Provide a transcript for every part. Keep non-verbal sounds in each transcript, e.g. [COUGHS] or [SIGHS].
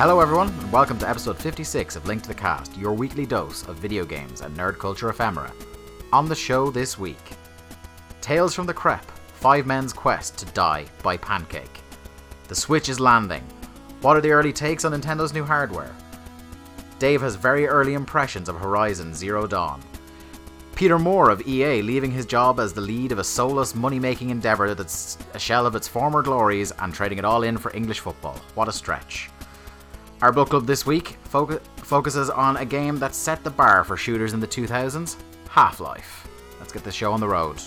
Hello, everyone, and welcome to episode 56 of Link to the Cast, your weekly dose of video games and nerd culture ephemera. On the show this week Tales from the Crep Five Men's Quest to Die by Pancake. The Switch is landing. What are the early takes on Nintendo's new hardware? Dave has very early impressions of Horizon Zero Dawn. Peter Moore of EA leaving his job as the lead of a soulless money making endeavour that's a shell of its former glories and trading it all in for English football. What a stretch. Our book club this week focu- focuses on a game that set the bar for shooters in the 2000s Half Life. Let's get the show on the road.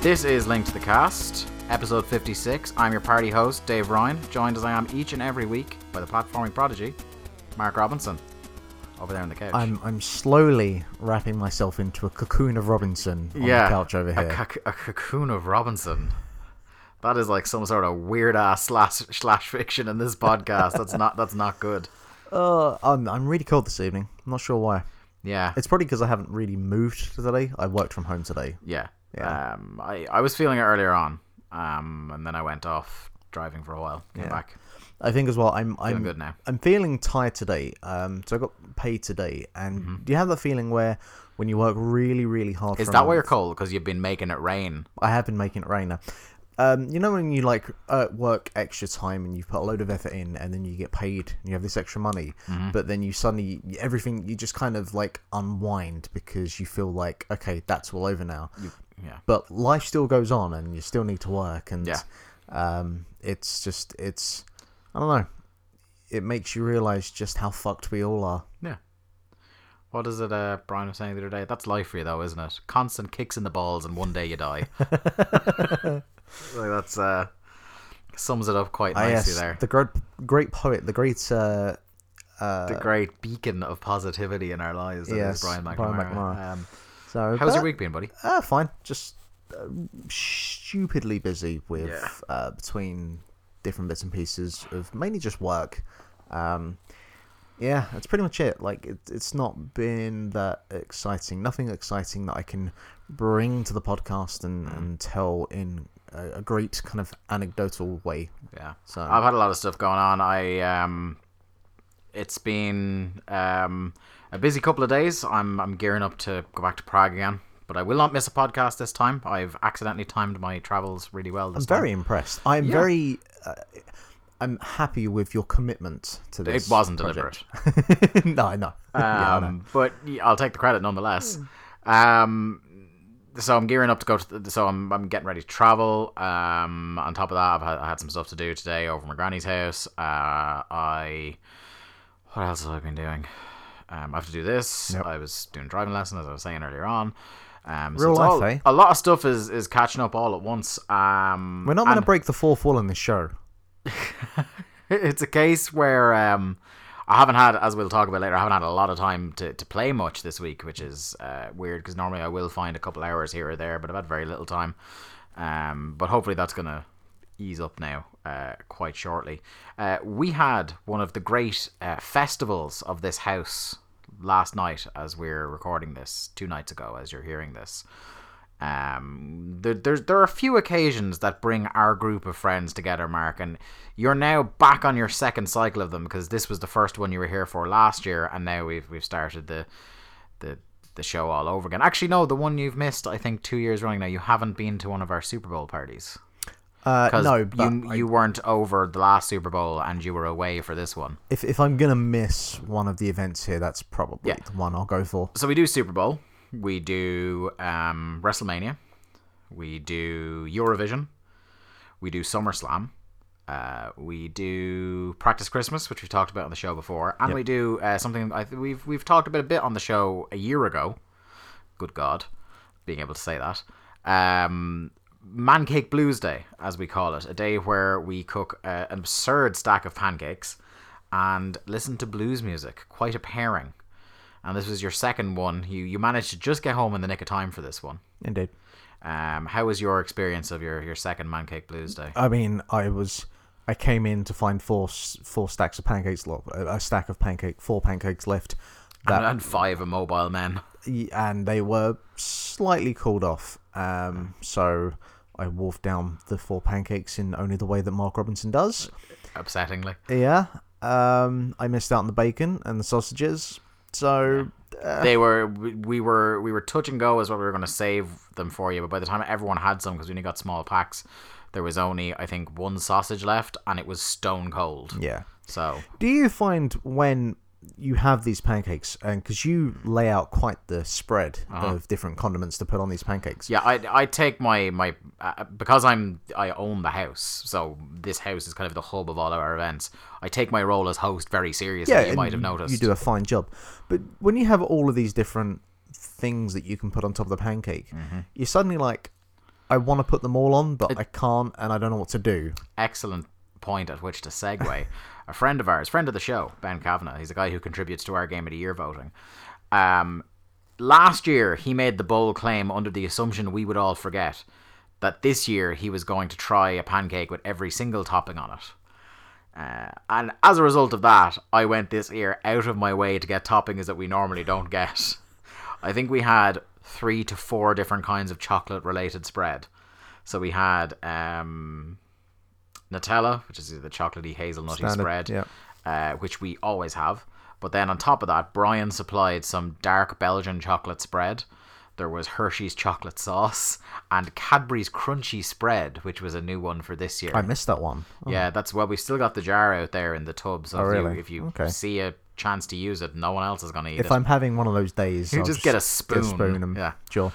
This is Link to the Cast, episode 56. I'm your party host, Dave Ryan, joined as I am each and every week by the platforming prodigy, Mark Robinson, over there on the couch. I'm I'm slowly wrapping myself into a cocoon of Robinson on yeah, the couch over a, here. a cocoon of Robinson. That is like some sort of weird ass slash slash fiction in this podcast. That's not that's not good. [LAUGHS] uh, I'm I'm really cold this evening. I'm not sure why. Yeah, It's probably because I haven't really moved today. I worked from home today. yeah. Yeah. Um, I I was feeling it earlier on, um, and then I went off driving for a while. Came Yeah. back. I think as well. I'm I'm Feeling good now. I'm feeling tired today. Um, so I got paid today, and do you have that feeling where when you work really really hard? Mm-hmm. Is for that why you're cold? Because you've been making it rain. I have been making it rain now. Um, you know when you like uh, work extra time and you put a load of effort in, and then you get paid, and you have this extra money, but then you suddenly everything you just kind of like unwind because you feel like okay, that's all over now. Yeah. But life still goes on, and you still need to work, and Yeah. um, it's just it's I don't know. It makes you realize just how fucked we all are. Yeah. What is it uh, Brian was saying the other day? That's life for you, though, isn't it? Constant kicks in the balls, and one day you die. [LAUGHS] [LAUGHS] like that's uh, sums it up quite Ah, nicely yes, there. the great great poet, the great uh, uh, the great beacon of positivity in our lives. Yes, Brian Brian McNamara. McNamara. Um, so how's your week been, buddy? Ah, fine. Just uh, stupidly busy with Yeah. uh, between different bits and pieces of mainly just work. Um, yeah, that's pretty much it. Like it, it's not been that exciting. Nothing exciting that I can bring to the podcast and, Mm. and tell in a, a great kind of anecdotal way. Yeah. So I've had a lot of stuff going on. I um, it's been um a busy couple of days. I'm I'm gearing up to go back to Prague again, but I will not miss a podcast this time. I've accidentally timed my travels really well this I'm time. very impressed. I'm Yeah. very. Uh, I'm happy with your commitment to this. It wasn't project. deliberate. [LAUGHS] no, no. know. [LAUGHS] yeah, I know. Um, but I'll take the credit nonetheless. Um, so I'm gearing up to go to. The, so I'm I'm getting ready to travel. Um, on top of that, I've had, I had some stuff to do today over my granny's house. Uh, I what else have I been doing? Um, I have to do this. Yep. I was doing driving lessons, as I was saying earlier on. Um, Real it's life, all- eh? A lot of stuff is is catching up all at once. Um, We're not going to break the fourth wall in this show. [LAUGHS] it's a case where um, I haven't had, as we'll talk about later, I haven't had a lot of time to, to play much this week, which is uh, weird because normally I will find a couple hours here or there, but I've had very little time. Um, but hopefully that's going to ease up now uh, quite shortly. Uh, we had one of the great uh, festivals of this house last night as we're recording this, two nights ago as you're hearing this. Um, there, there's there are a few occasions that bring our group of friends together, Mark, and you're now back on your second cycle of them because this was the first one you were here for last year, and now we've we've started the the the show all over again. Actually, no, the one you've missed, I think, two years running now. You haven't been to one of our Super Bowl parties Uh, no, you I- you weren't over the last Super Bowl and you were away for this one. if, if I'm going to miss one of the events here, that's probably Yeah. the one I'll go for. So we do Super Bowl, we do um, WrestleMania, we do Eurovision, we do SummerSlam, uh, we do Practice Christmas, which we've talked about on the show before, and Yep. we do uh, something I th- we've we've talked about a bit on the show a year ago. Good God, being able to say that. Um, Man Cake Blues Day, as we call it, a day where we cook uh, an absurd stack of pancakes and listen to blues music. Quite a pairing. And this was your second one. You you managed to just get home in the nick of time for this one. Indeed. Um, how was your experience of your, your second Man Cake Blues Day? I mean, I was I came in to find four four stacks of pancakes, a stack of pancake, four pancakes left, and, and five immobile men. and they were slightly cooled off. Um, so I wolfed down the four pancakes in only the way that Mark Robinson does. Upsettingly, Yeah. Um, I missed out on the bacon and the sausages. So they were we, we were we were touch and go as what We were going to save them for you, but by the time everyone had some, because we only got small packs, there was only I think one sausage left, and it was stone cold. yeah. So Do you find when you have these pancakes, and because you lay out quite the spread of different condiments to put on these pancakes? Uh-huh. yeah, I I take my my uh, because I'm I own the house, so this house is kind of the hub of all of our events. I take my role as host very seriously. Yeah, you might have noticed. You do a fine job. But when you have all of these different things that you can put on top of the pancake, Mm-hmm. you're suddenly like, I want to put them all on, but I can't, and I don't know what to do. excellent point at which to segue. [LAUGHS] a friend of ours, friend of the show, Ben Kavanagh, he's a guy who contributes to our Game of the Year voting. Um, last year, he made the bold claim under the assumption we would all forget that this year he was going to try a pancake with every single topping on it. Uh, and as a result of that, I went this year out of my way to get toppings that we normally don't get. I think we had three to four different kinds of chocolate related spread. So we had um, Nutella, which is the chocolatey hazelnutty Standard, spread, yeah. uh, which we always have. But then on top of that, Brian supplied some dark Belgian chocolate spread. There was Hershey's chocolate sauce and Cadbury's crunchy spread, which was a new one for this year. I missed that one. Yeah, that's well. We still got the jar out there in the tub, so Oh, if really? you, if you Okay. see a chance to use it, no one else is going to eat If it. If I'm having one of those days, You I'll just get a spoon. spoon and Yeah. sure.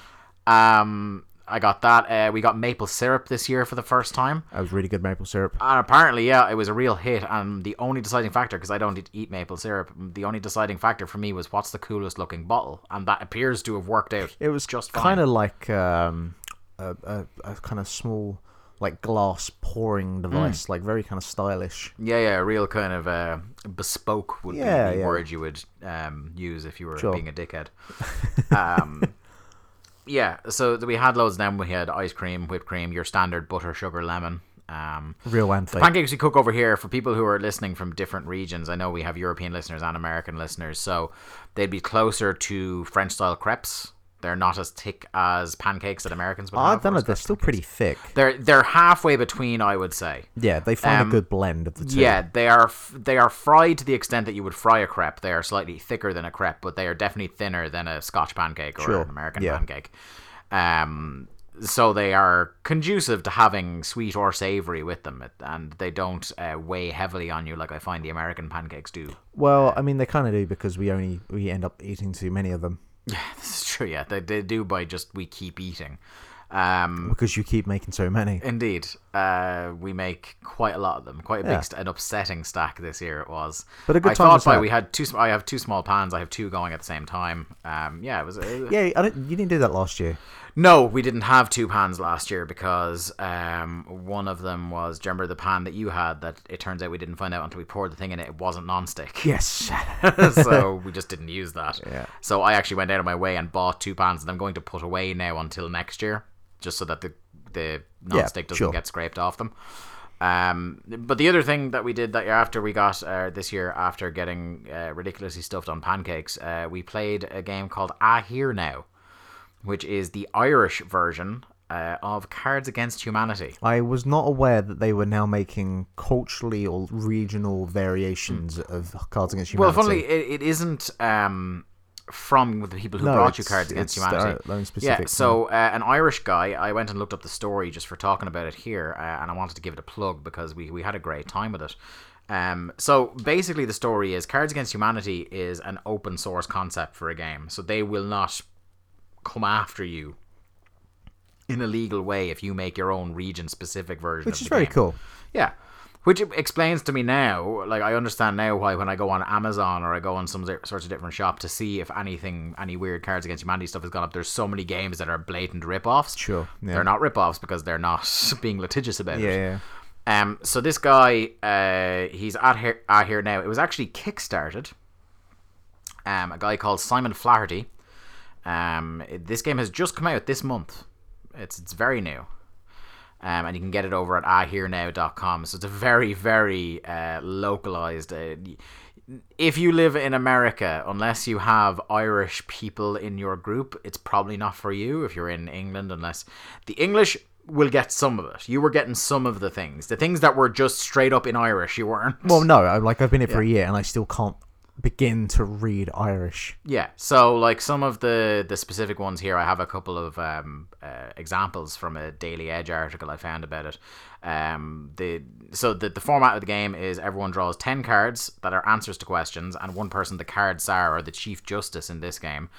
Um, I got that. Uh, we got maple syrup this year for the first time, That was really good maple syrup. and apparently, yeah, it was a real hit. And the only deciding factor, because I don't eat- maple syrup, the only deciding factor for me was what's the coolest looking bottle, and that appears to have worked out. It was just kind of like um, a, a, a kind of small, like glass pouring device, Mm. like very kind of stylish. Yeah, yeah, a real kind of uh, bespoke would Yeah, be the yeah. word you would um, use if you were Sure. being a dickhead. [LAUGHS] Um, yeah, so we had loads. Then we had ice cream, whipped cream, your standard butter, sugar, lemon. Um, Real fake. pancakes we cook over here for people who are listening from different regions. I know we have European listeners and American listeners, so they'd be closer to French style crepes. They're not as thick as pancakes that Americans would I have. don't know. They're still pancakes. pretty thick. They're they're halfway between, I would say. Yeah, they find Um, a good blend of the two. Yeah, they are f- they are fried to the extent that you would fry a crepe. They are slightly thicker than a crepe, but they are definitely thinner than a Scotch pancake or Sure, an American yeah. pancake. Um, so they are conducive to having sweet or savory with them, and they don't uh, weigh heavily on you like I find the American pancakes do. Well, I mean, they kind of do because we only we end up eating too many of them Yeah, [LAUGHS] this is true. Yeah, they, they do by just we keep eating. Um, because you keep making so many. Indeed, uh, we make quite a lot of them. Quite a big, Yeah. st- an upsetting stack this year it was. But a good I time thought by we had two. sm- I have two small pans. I have two going at the same time. Um, yeah, it was. Yeah, I don't, you didn't do that last year. No, we didn't have two pans last year because um, one of them was. Do you remember the pan that you had? That it turns out we didn't find out until we poured the thing in it. It wasn't nonstick. Yes. [LAUGHS] [LAUGHS] so we just didn't use that. Yeah. So I actually went out of my way and bought two pans that I'm going to put away now until next year, just so that the the Yeah, non-stick doesn't sure. get scraped off them. Um, but the other thing that we did that year after we got uh, this year after getting uh, ridiculously stuffed on pancakes, uh, we played a game called Ah Here Now, which is the Irish version uh, of Cards Against Humanity. I was not aware that they were now making culturally or regional variations of Cards Against Humanity. Well, funnily, it, it isn't um, from the people who No, brought you Cards Against their Humanity. yeah, so uh, an Irish guy, I went and looked up the story just for talking about it here, uh, and I wanted to give it a plug because we, we had a great time with it. Um, so basically, the story is Cards Against Humanity is an open source concept for a game, so they will not come after you in a legal way if you make your own region specific version. which of is very game. cool. Yeah. Which explains to me now, like I understand now why when I go on Amazon or I go on some sorts of different shop to see if anything, any weird Cards Against Humanity stuff has gone up, there's so many games that are blatant rip-offs. Sure, yeah. They're not rip-offs because they're not [LAUGHS] being litigious about Yeah, it. yeah. Um, so this guy, uh, he's at here, at here now. It was actually kickstarted. Um, a guy called Simon Flaherty. Um, this game has just come out this month. It's it's very new. Um, and you can get it over at ihearnow.com. So it's a very, very uh, localized. Uh, if you live in America, unless you have Irish people in your group, it's probably not for you. If you're in England, unless the English will get some of it. You were getting some of the things. The things that were just straight up in Irish, you weren't. Well, no, I- like I've been here for a year and I still can't begin to read Irish. Yeah, so like some of the the specific ones here, I have a couple of um, uh, examples from a Daily Edge article I found about it. Um, the so the the format of the game is everyone draws ten cards that are answers to questions, and one person, the card czar or the chief justice in this game,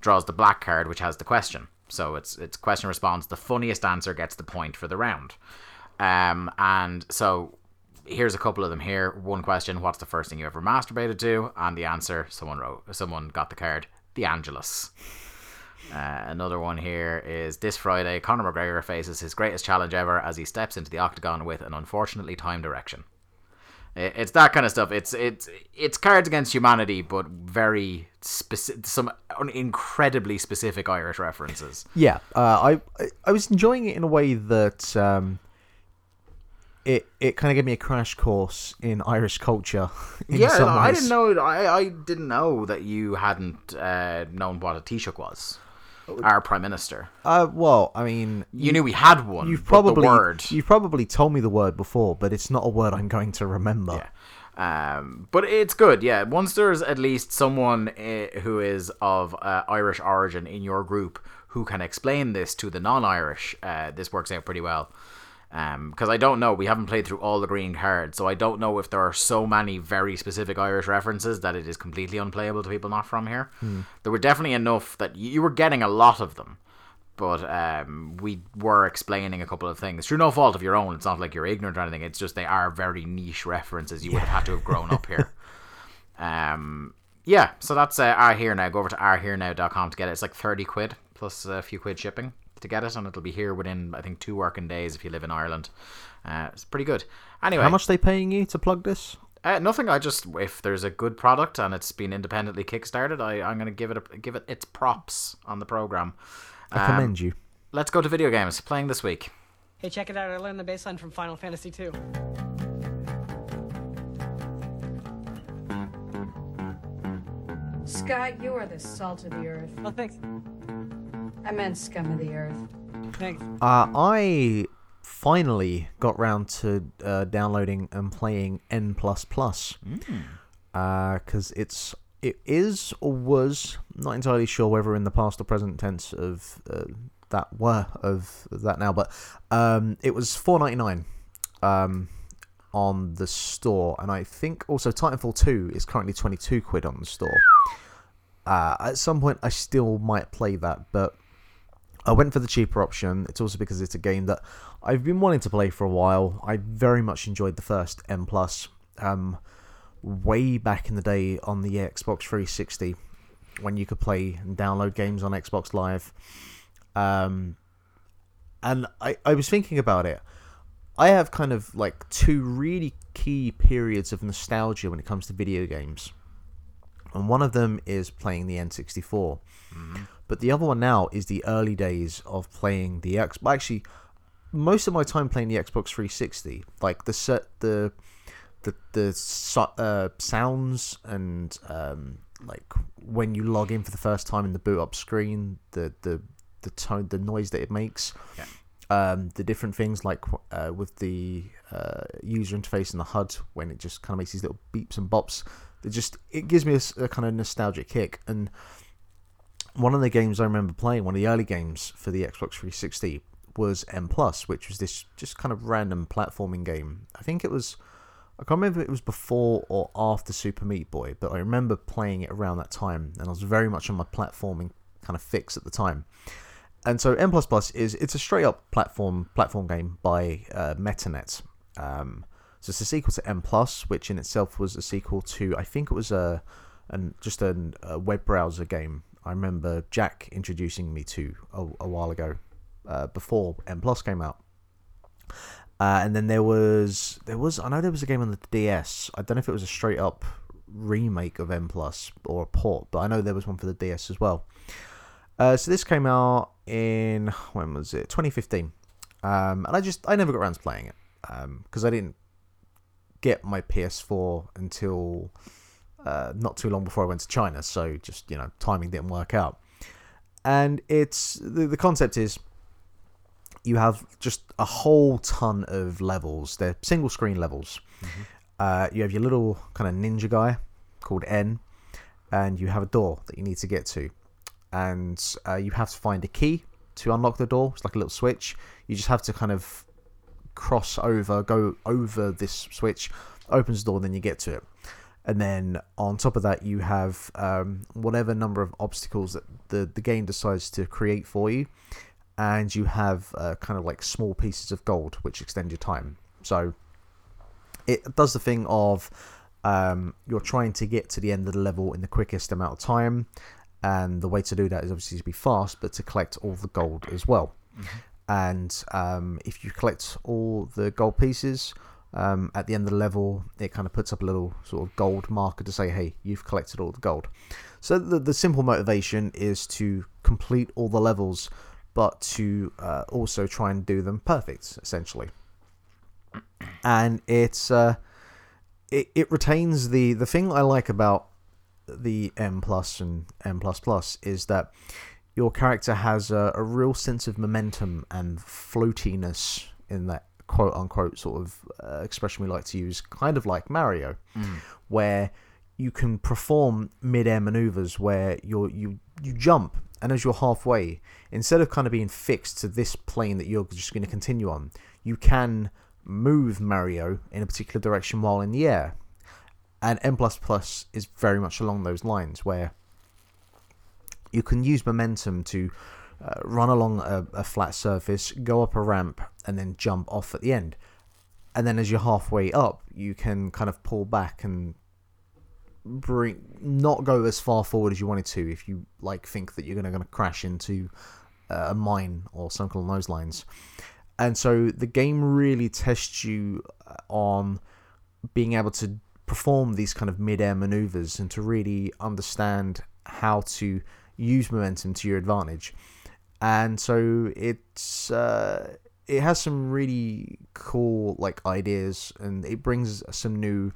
draws the black card which has the question. So it's it's question response. The funniest answer gets the point for the round. Um, and so here's a couple of them here. One question: What's the first thing you ever masturbated to? And the answer: someone wrote, someone got the card, the Angelus. Uh, another one here is this Friday, Conor McGregor faces his greatest challenge ever as he steps into the octagon with an unfortunately timed erection. It's that kind of stuff. It's it's it's Cards Against Humanity, but very specific, some incredibly specific Irish references. Yeah, uh, I- I was enjoying it in a way that um, it it kind of gave me a crash course in Irish culture. [LAUGHS] In yeah, I didn't know. I I didn't know that you hadn't uh, known what a Taoiseach was. Our prime minister. Uh, well, I mean, You knew we had one. you've probably the word. you've probably told me the word before, but it's not a word I'm going to remember. Yeah. Um, but it's good, yeah. Once there's at least someone uh, who is of uh, Irish origin in your group who can explain this to the non-Irish, uh, this works out pretty well. Because I don't know, we haven't played through all the green cards, so I don't know if there are so many very specific Irish references that it is completely unplayable to people not from here. There were definitely enough that you were getting a lot of them but um, we were explaining a couple of things through no fault of your own. It's not like you're ignorant or anything. It's just they are very niche references. You would have had to have grown up here. [LAUGHS] Um, yeah, so that's uh, our here now. Go over to ourherenow.com to get it. It's like thirty quid plus a few quid shipping to get it, and it'll be here within I think two working days if you live in Ireland. Uh, it's pretty good. Anyway, How much are they paying you to plug this? uh, nothing. I just if there's a good product and it's been independently kickstarted, I I'm gonna give it a, give it its props on the program. I commend you. Let's go to video games. Playing this week. Hey, check it out. I learned the bassline from Final Fantasy II. Scott, you are the salt of the earth. Oh, thanks. I meant scum of the earth. Thanks. Uh, I finally got round to uh, downloading and playing N plus plus because it's it is or was not entirely sure whether in the past or present tense of uh, that were of that now, but um, it was four ninety nine. Um, on the store, and I think also Titanfall 2 is currently 22 quid on the store. Uh, at some point, I still might play that, but I went for the cheaper option. It's also because it's a game that I've been wanting to play for a while. I very much enjoyed the first N Plus, um, way back in the day on the Xbox 360 when you could play and download games on Xbox Live. Um, and I, I was thinking about it. I have kind of like two really key periods of nostalgia when it comes to video games. And one of them is playing the N64. But the other one now is the early days of playing the X. Actually, most of my time playing the Xbox 360, like the set, the the the uh, sounds and um, like when you log in for the first time in the boot up screen, the the the tone, the noise that it makes. Um, the different things like uh, with the uh, user interface and the HUD when it just kind of makes these little beeps and bops. It just it gives me a kind of nostalgic kick and one of the games I remember playing, one of the early games for the Xbox 360, was N Plus, which was this just kind of random platforming game. I think it was, I can't remember if it was before or after Super Meat Boy, but I remember playing it around that time, and I was very much on my platforming kind of fix at the time. And so N Plus Plus is it's a straight up platform platform game by uh, MetaNet. Um, so it's a sequel to N Plus, which in itself was a sequel to I think it was a and just a, a web browser game. I remember Jack introducing me to a, a while ago, uh, before N Plus came out. Uh, and then there was there was I know there was a game on the DS. I don't know if it was a straight up remake of N Plus or a port, but I know there was one for the DS as well. Uh, so this came out in when was it? 2015. um, and I just I never got around to playing it because I didn't get my PS4 until uh, not too long before I went to China. So just you know, timing didn't work out. And it's the the concept is you have just a whole ton of levels. They're single screen levels. Uh, you have your little kind of ninja guy called N, and you have a door that you need to get to, and uh, you have to find a key to unlock the door. It's like a little switch. You just have to kind of cross over, go over this switch, opens the door, then you get to it. And then on top of that, you have um, whatever number of obstacles that the, the game decides to create for you. And you have uh, kind of like small pieces of gold which extend your time. So it does the thing of um, you're trying to get to the end of the level in the quickest amount of time. And the way to do that is obviously to be fast, but to collect all the gold as well. And um, if you collect all the gold pieces, um, at the end of the level, it kind of puts up a little sort of gold marker to say, hey, you've collected all the gold. So the, the simple motivation is to complete all the levels, but to uh, also try and do them perfect, essentially. And it's uh, it, it retains the the thing I like about the N plus and N plus plus is that your character has a, a real sense of momentum and floatiness in that quote unquote sort of uh, expression we like to use, kind of like Mario, where you can perform mid-air maneuvers where you're you you jump and as you're halfway, instead of kind of being fixed to this plane that you're just going to continue on, you can move Mario in a particular direction while in the air. And N is very much along those lines where you can use momentum to uh, run along a, a flat surface, go up a ramp, and then jump off at the end. And then as you're halfway up, you can kind of pull back and bring not go as far forward as you wanted to if you like think that you're gonna, gonna crash into uh, a mine or something along those lines. And so the game really tests you uh, on being able to perform these kind of mid-air maneuvers and to really understand how to use momentum to your advantage. And so it's uh, it has some really cool like ideas, and it brings some new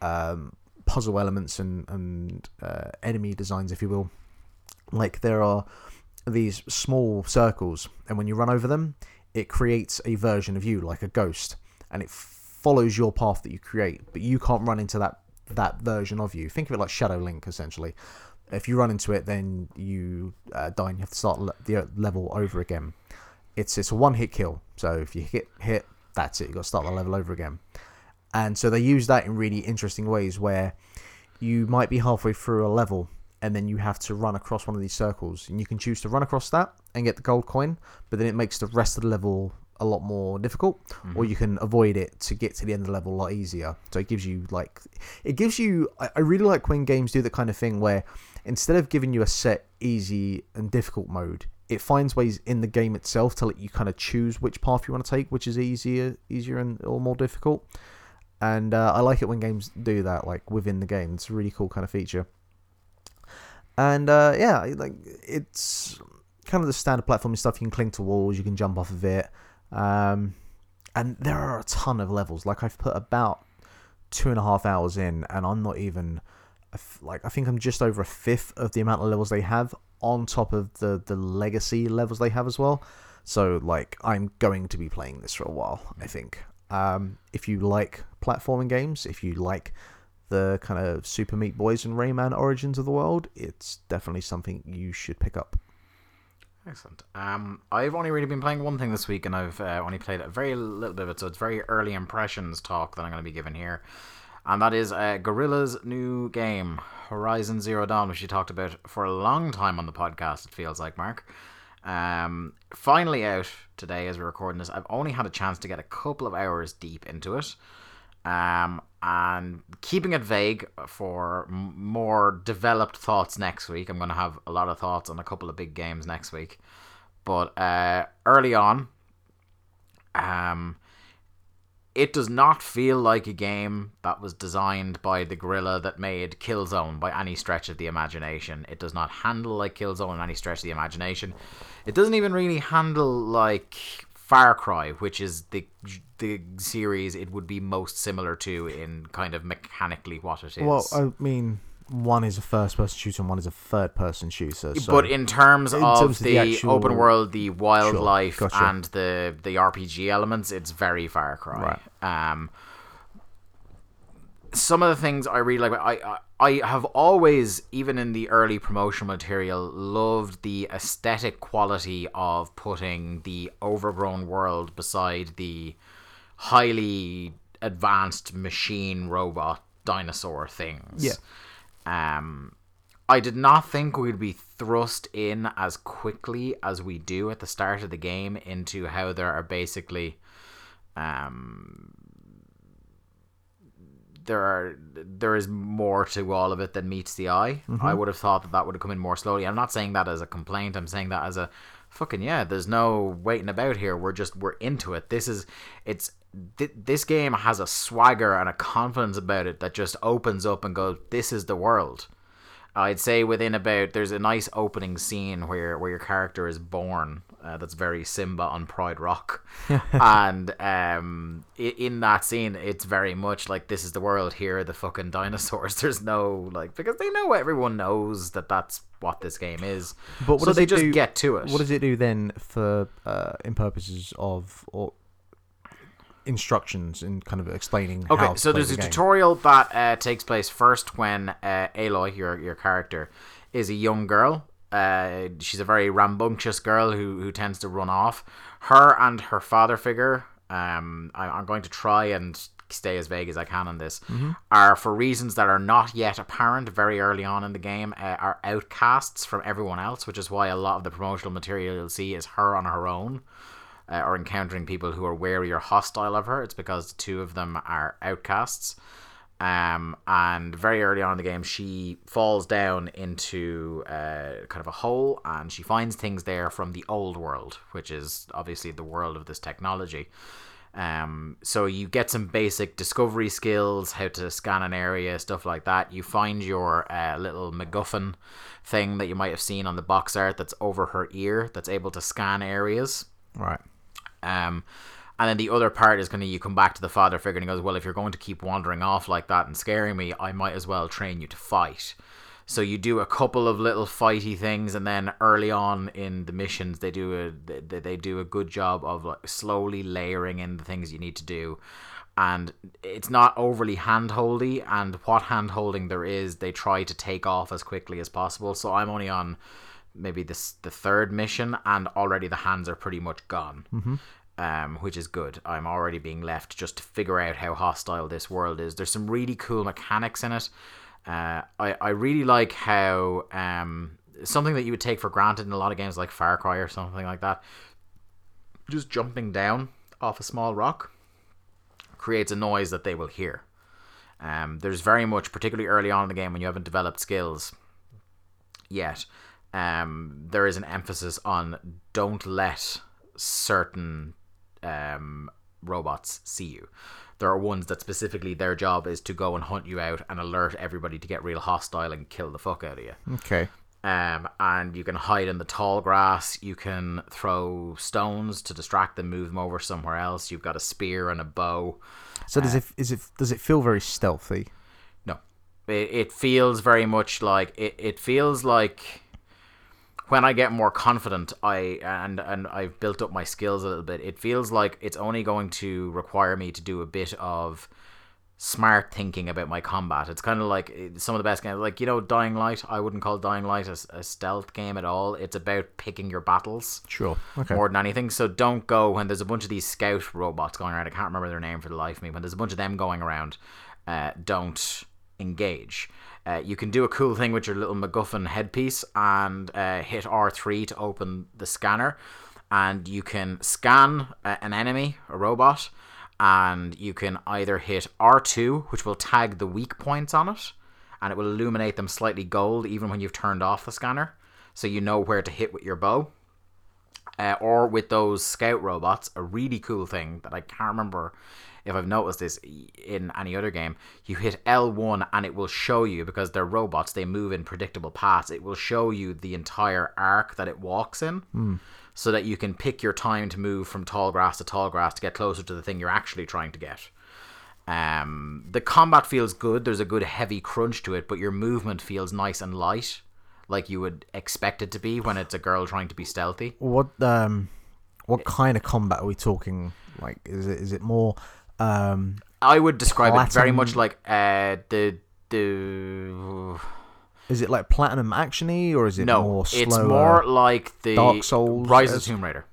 um, puzzle elements and and uh, enemy designs, if you will. Like there are these small circles, and when you run over them, it creates a version of you, like a ghost, and it follows your path that you create, but you can't run into that that version of you. Think of it like Shadow Link, essentially. If you run into it, then you uh, die and you have to start le- the level over again. It's it's a one hit kill, so if you hit hit, that's it. You got to start the level over again. And so they use that in really interesting ways where you might be halfway through a level and then you have to run across one of these circles and you can choose to run across that and get the gold coin but then it makes the rest of the level a lot more difficult or you can avoid it to get to the end of the level a lot easier so it gives you like it gives you i I really like when games do that kind of thing where instead of giving you a set easy and difficult mode it finds ways in the game itself to let you kind of choose which path you want to take which is easier easier and or more difficult and uh, I like it when games do that, like within the game. It's a really cool kind of feature. And uh, yeah, like it's kind of the standard platforming stuff. You can cling to walls, you can jump off of it, um, and there are a ton of levels. Like I've put about two and a half hours in, and I'm not even like I think I'm just over a fifth of the amount of levels they have on top of the the legacy levels they have as well. So like I'm going to be playing this for a while. I think. Um, if you like platforming games, if you like the kind of Super Meat Boys and Rayman origins of the world, it's definitely something you should pick up. Excellent. Um, I've only really been playing one thing this week, and I've uh, only played a very little bit of it, so it's very early impressions talk that I'm going to be giving here, and that is uh, Guerrilla's new game, Horizon Zero Dawn, which you talked about for a long time on the podcast. It feels like Mark. Um, finally out today as we're recording this. I've only had a chance to get a couple of hours deep into it. Um, and keeping it vague for more developed thoughts next week. I'm going to have a lot of thoughts on a couple of big games next week. But uh, early on, um, it does not feel like a game that was designed by the Guerrilla that made Killzone by any stretch of the imagination. It does not handle like Killzone in any stretch of the imagination. It doesn't even really handle like Far Cry, which is the the series it would be most similar to in kind of mechanically what it is. Well, I mean, one is a first-person shooter and one is a third-person shooter. So but in terms in of terms of the, the actual- open world, the wildlife, gotcha. and the the RPG elements, it's very Far Cry. Um, some of the things I really like, I, I I have always, even in the early promotional material, loved the aesthetic quality of putting the overgrown world beside the highly advanced machine robot dinosaur things. Yeah. Um, I did not think we'd be thrust in as quickly as we do at the start of the game into how there are basically um there are there is more to all of it than meets the eye. I would have thought that that would have come in more slowly. I'm not saying that as a complaint. I'm saying that as a fucking yeah. There's no waiting about here. We're just we're into it. This is it's th- this game has a swagger and a confidence about it that just opens up and goes. This is the world. I'd say within about there's a nice opening scene where where your character is born. Uh, that's very Simba on Pride Rock, [LAUGHS] and um, in that scene, it's very much like this is the world. Here are the fucking dinosaurs. [LAUGHS] There's no like because they know everyone knows that that's what this game is. But what so does they it just do- get to it. What does it do then for uh, in purposes of or instructions and kind of explaining? Okay, so there's the a game? tutorial that uh, takes place first when uh, Aloy, your your character, is a young girl. Uh, she's a very rambunctious girl who who tends to run off. Her and her father figure. Um, I, I'm going to try and stay as vague as I can on this. Are for reasons that are not yet apparent very early on in the game. Uh, are outcasts from everyone else, which is why a lot of the promotional material you'll see is her on her own uh, or encountering people who are wary or hostile of her. It's because the two of them are outcasts. Um, and very early on in the game, she falls down into uh, kind of a hole and she finds things there from the old world, which is obviously the world of this technology. Um, so you get some basic discovery skills, how to scan an area, stuff like that. You find your uh, little MacGuffin thing that you might have seen on the box art that's over her ear that's able to scan areas. Right. Um, and then the other part is kind of you come back to the father figure and he goes, Well, if you're going to keep wandering off like that and scaring me, I might as well train you to fight. So you do a couple of little fighty things, and then early on in the missions, they do a they, they do a good job of like slowly layering in the things you need to do, and it's not overly handholdy. And what handholding there is, they try to take off as quickly as possible. So I'm only on maybe this the third mission, and already the hands are pretty much gone mm-hmm. Um, which is good. I'm already being left just to figure out how hostile this world is. There's some really cool mechanics in it. Uh, I, I really like how um, something that you would take for granted in a lot of games like Far Cry or something like that, just jumping down off a small rock creates a noise that they will hear. Um, there's very much, particularly early on in the game when you haven't developed skills yet, um, there is an emphasis on don't let certain um, robots see you. There are ones that specifically their job is to go and hunt you out and alert everybody to get real hostile and kill the fuck out of you. Okay. Um, and you can hide in the tall grass. You can throw stones to distract them, move them over somewhere else. You've got a spear and a bow. So does it is it does it feel very stealthy? No, it, it feels very much like it, it feels like when I get more confident, I and and I've built up my skills a little bit. It feels like it's only going to require me to do a bit of smart thinking about my combat. It's kind of like eh, some of the best games, like you know, Dying Light. I wouldn't call Dying Light a, a stealth game at all. It's about picking your battles Sure. Okay. more than anything. So don't go when there's a bunch of these scout robots going around. I can't remember their name for the life of me. When there's a bunch of them going around, uh, don't engage. Uh, you can do a cool thing with your little MacGuffin headpiece and uh, hit R3 to open the scanner, and you can scan uh, an enemy, a robot, and you can either hit R2, which will tag the weak points on it, and it will illuminate them slightly gold even when you've turned off the scanner, so you know where to hit with your bow. Uh, or with those scout robots, a really cool thing that I can't remember if I've noticed this in any other game. You hit L1 and it will show you because they're robots, they move in predictable paths. It will show you the entire arc that it walks in. so that you can pick your time to move from tall grass to tall grass to get closer to the thing you're actually trying to get. Um, the combat feels good. There's a good heavy crunch to it, but your movement feels nice and light, like you would expect it to be when it's a girl trying to be stealthy. What um, what kind of combat are we talking? Like, is it is it more um, I would describe it very much like uh, the the is it like platinum actiony or is it no, more slower? it's more like the Dark Souls Rise of Tomb Raider.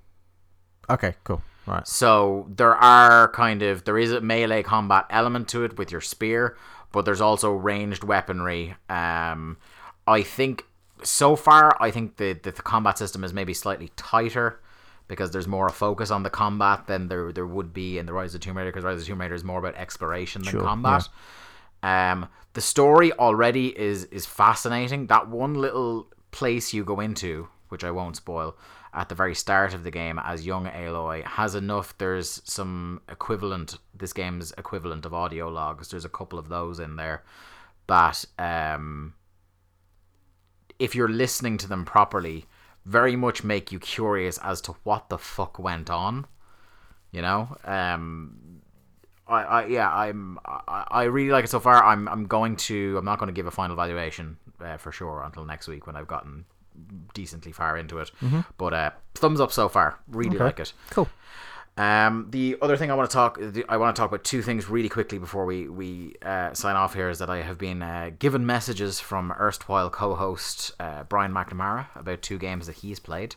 okay, cool, right. So there are kind of there is a melee combat element to it with your spear, but there's also ranged weaponry. Um, I think so far I think the, the the combat system is maybe slightly tighter because there's more a focus on the combat than there there would be in the Rise of Tomb Raider because Rise of Tomb Raider is more about exploration than Sure, combat. Um, the story already is is fascinating. That one little place you go into, which I won't spoil, at the very start of the game as young Aloy has enough. There's some equivalent. This game's equivalent of audio logs. There's a couple of those in there, but um, if you're listening to them properly, very much make you curious as to what the fuck went on. You know, um, I, I yeah, I'm I, I really like it so far. I'm I'm going to I'm not going to give a final valuation uh, for sure until next week when I've gotten decently far into it. But uh, thumbs up so far. Really Okay. like it. Cool. Um, the other thing I want to talk, I want to talk about two things really quickly before we we uh, sign off here is that I have been uh, given messages from erstwhile co-host uh, Brian McNamara about two games that he's played.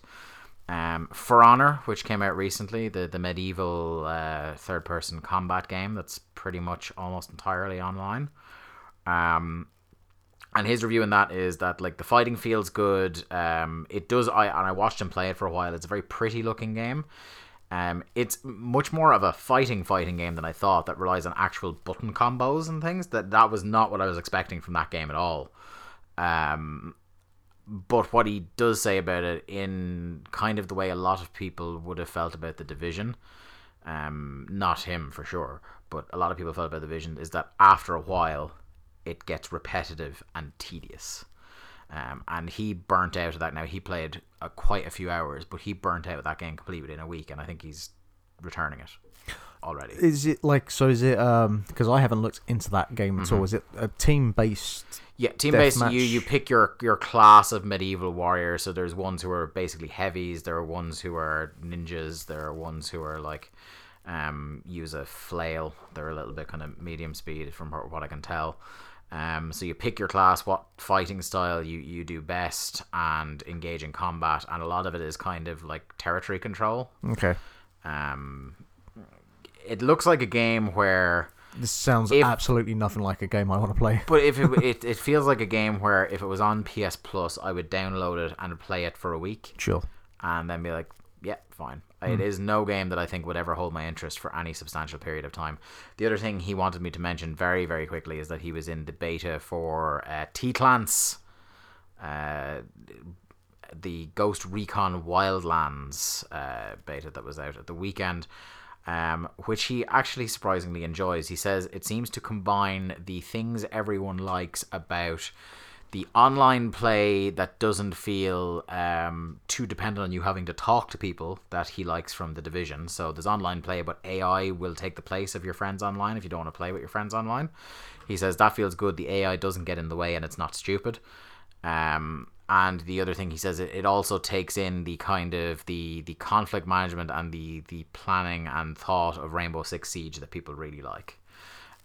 Um, For Honor, which came out recently, the the medieval uh, third person combat game that's pretty much almost entirely online. Um, and his review in that is that like the fighting feels good. Um, it does. I and I watched him play it for a while. It's a very pretty looking game. Um, it's much more of a fighting fighting game than I thought. That relies on actual button combos and things. That that was not what I was expecting from that game at all. Um, but what he does say about it, in kind of the way a lot of people would have felt about the division, um, not him for sure, but a lot of people felt about the division, is that after a while, it gets repetitive and tedious. Um, and he burnt out of that. Now he played uh, quite a few hours, but he burnt out of that game completely within a week, and I think he's returning it already. Is it like so? Is it um? Because I haven't looked into that game at Mm-hmm. all. Is it a team based? Yeah, team based. You you pick your your class of medieval warriors. So there's ones who are basically heavies. There are ones who are ninjas. There are ones who are like um use a flail. They're a little bit kind of medium speed from what I can tell. Um, so you pick your class, what fighting style you, you do best, and engage in combat. And a lot of it is kind of like territory control. Okay, Um, it looks like a game where this sounds If- absolutely nothing like a game I want to play. [LAUGHS] But if it, it it feels like a game where if it was on PS Plus, I would download it and play it for a week, Sure. and then be like, yeah, fine. It is no game that I think would ever hold my interest for any substantial period of time. The other thing he wanted me to mention very very quickly is that he was in the beta for uh, T Clans, uh, the Ghost Recon Wildlands uh, beta that was out at the weekend. Um, which he actually surprisingly enjoys. He says it seems to combine the things everyone likes about the online play that doesn't feel um, too dependent on you having to talk to people that he likes from the division. So there's online play, but AI will take the place of your friends online if you don't want to play with your friends online. He says that feels good. The AI doesn't get in the way and it's not stupid. Um, and the other thing he says it, it also takes in the kind of the the conflict management and the the planning and thought of Rainbow Six Siege that people really like.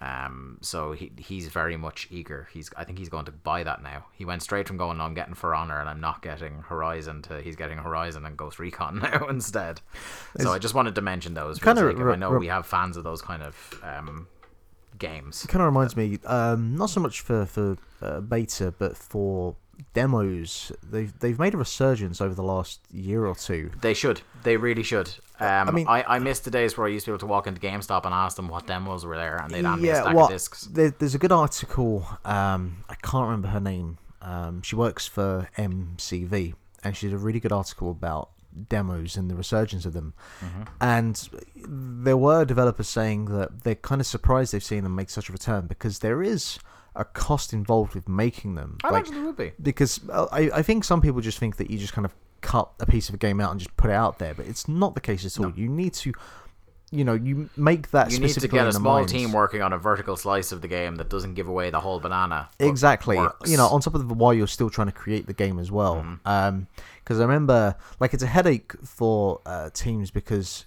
Um, so he he's very much eager. He's I think he's going to buy that now. He went straight from going, I'm getting For Honor and I'm not getting Horizon to he's getting Horizon and Ghost Recon [LAUGHS] now instead. So I just wanted to mention those. Kinda the I know re- we have fans of those kind of um, games. It kind of reminds me, um, not so much for for uh, beta, but for demos. They've they've made a resurgence over the last year or two. They should. They really should. Um, I mean- I, I missed the days where I used to be able to walk into GameStop and ask them what demos were there, and they'd hand me a stack well, of discs. there, there's a good article. Um, I can't remember her name. Um, she works for MCV, and she did a really good article about demos and the resurgence of them. Mm-hmm. And there were developers saying that they're kind of surprised they've seen them make such a return because there is a cost involved with making them. I Like, imagine there would be. because uh, I, I think some people just think that you just kind of cut a piece of a game out and just put it out there. But it's not the case at all. You need to, you know, you make that You need to get a small minds. team working on a vertical slice of the game that doesn't give away the whole banana. Exactly. works. You know, on top of the, while you're still trying to create the game as well. Mm-hmm. Um because I remember, like, it's a headache for uh, teams because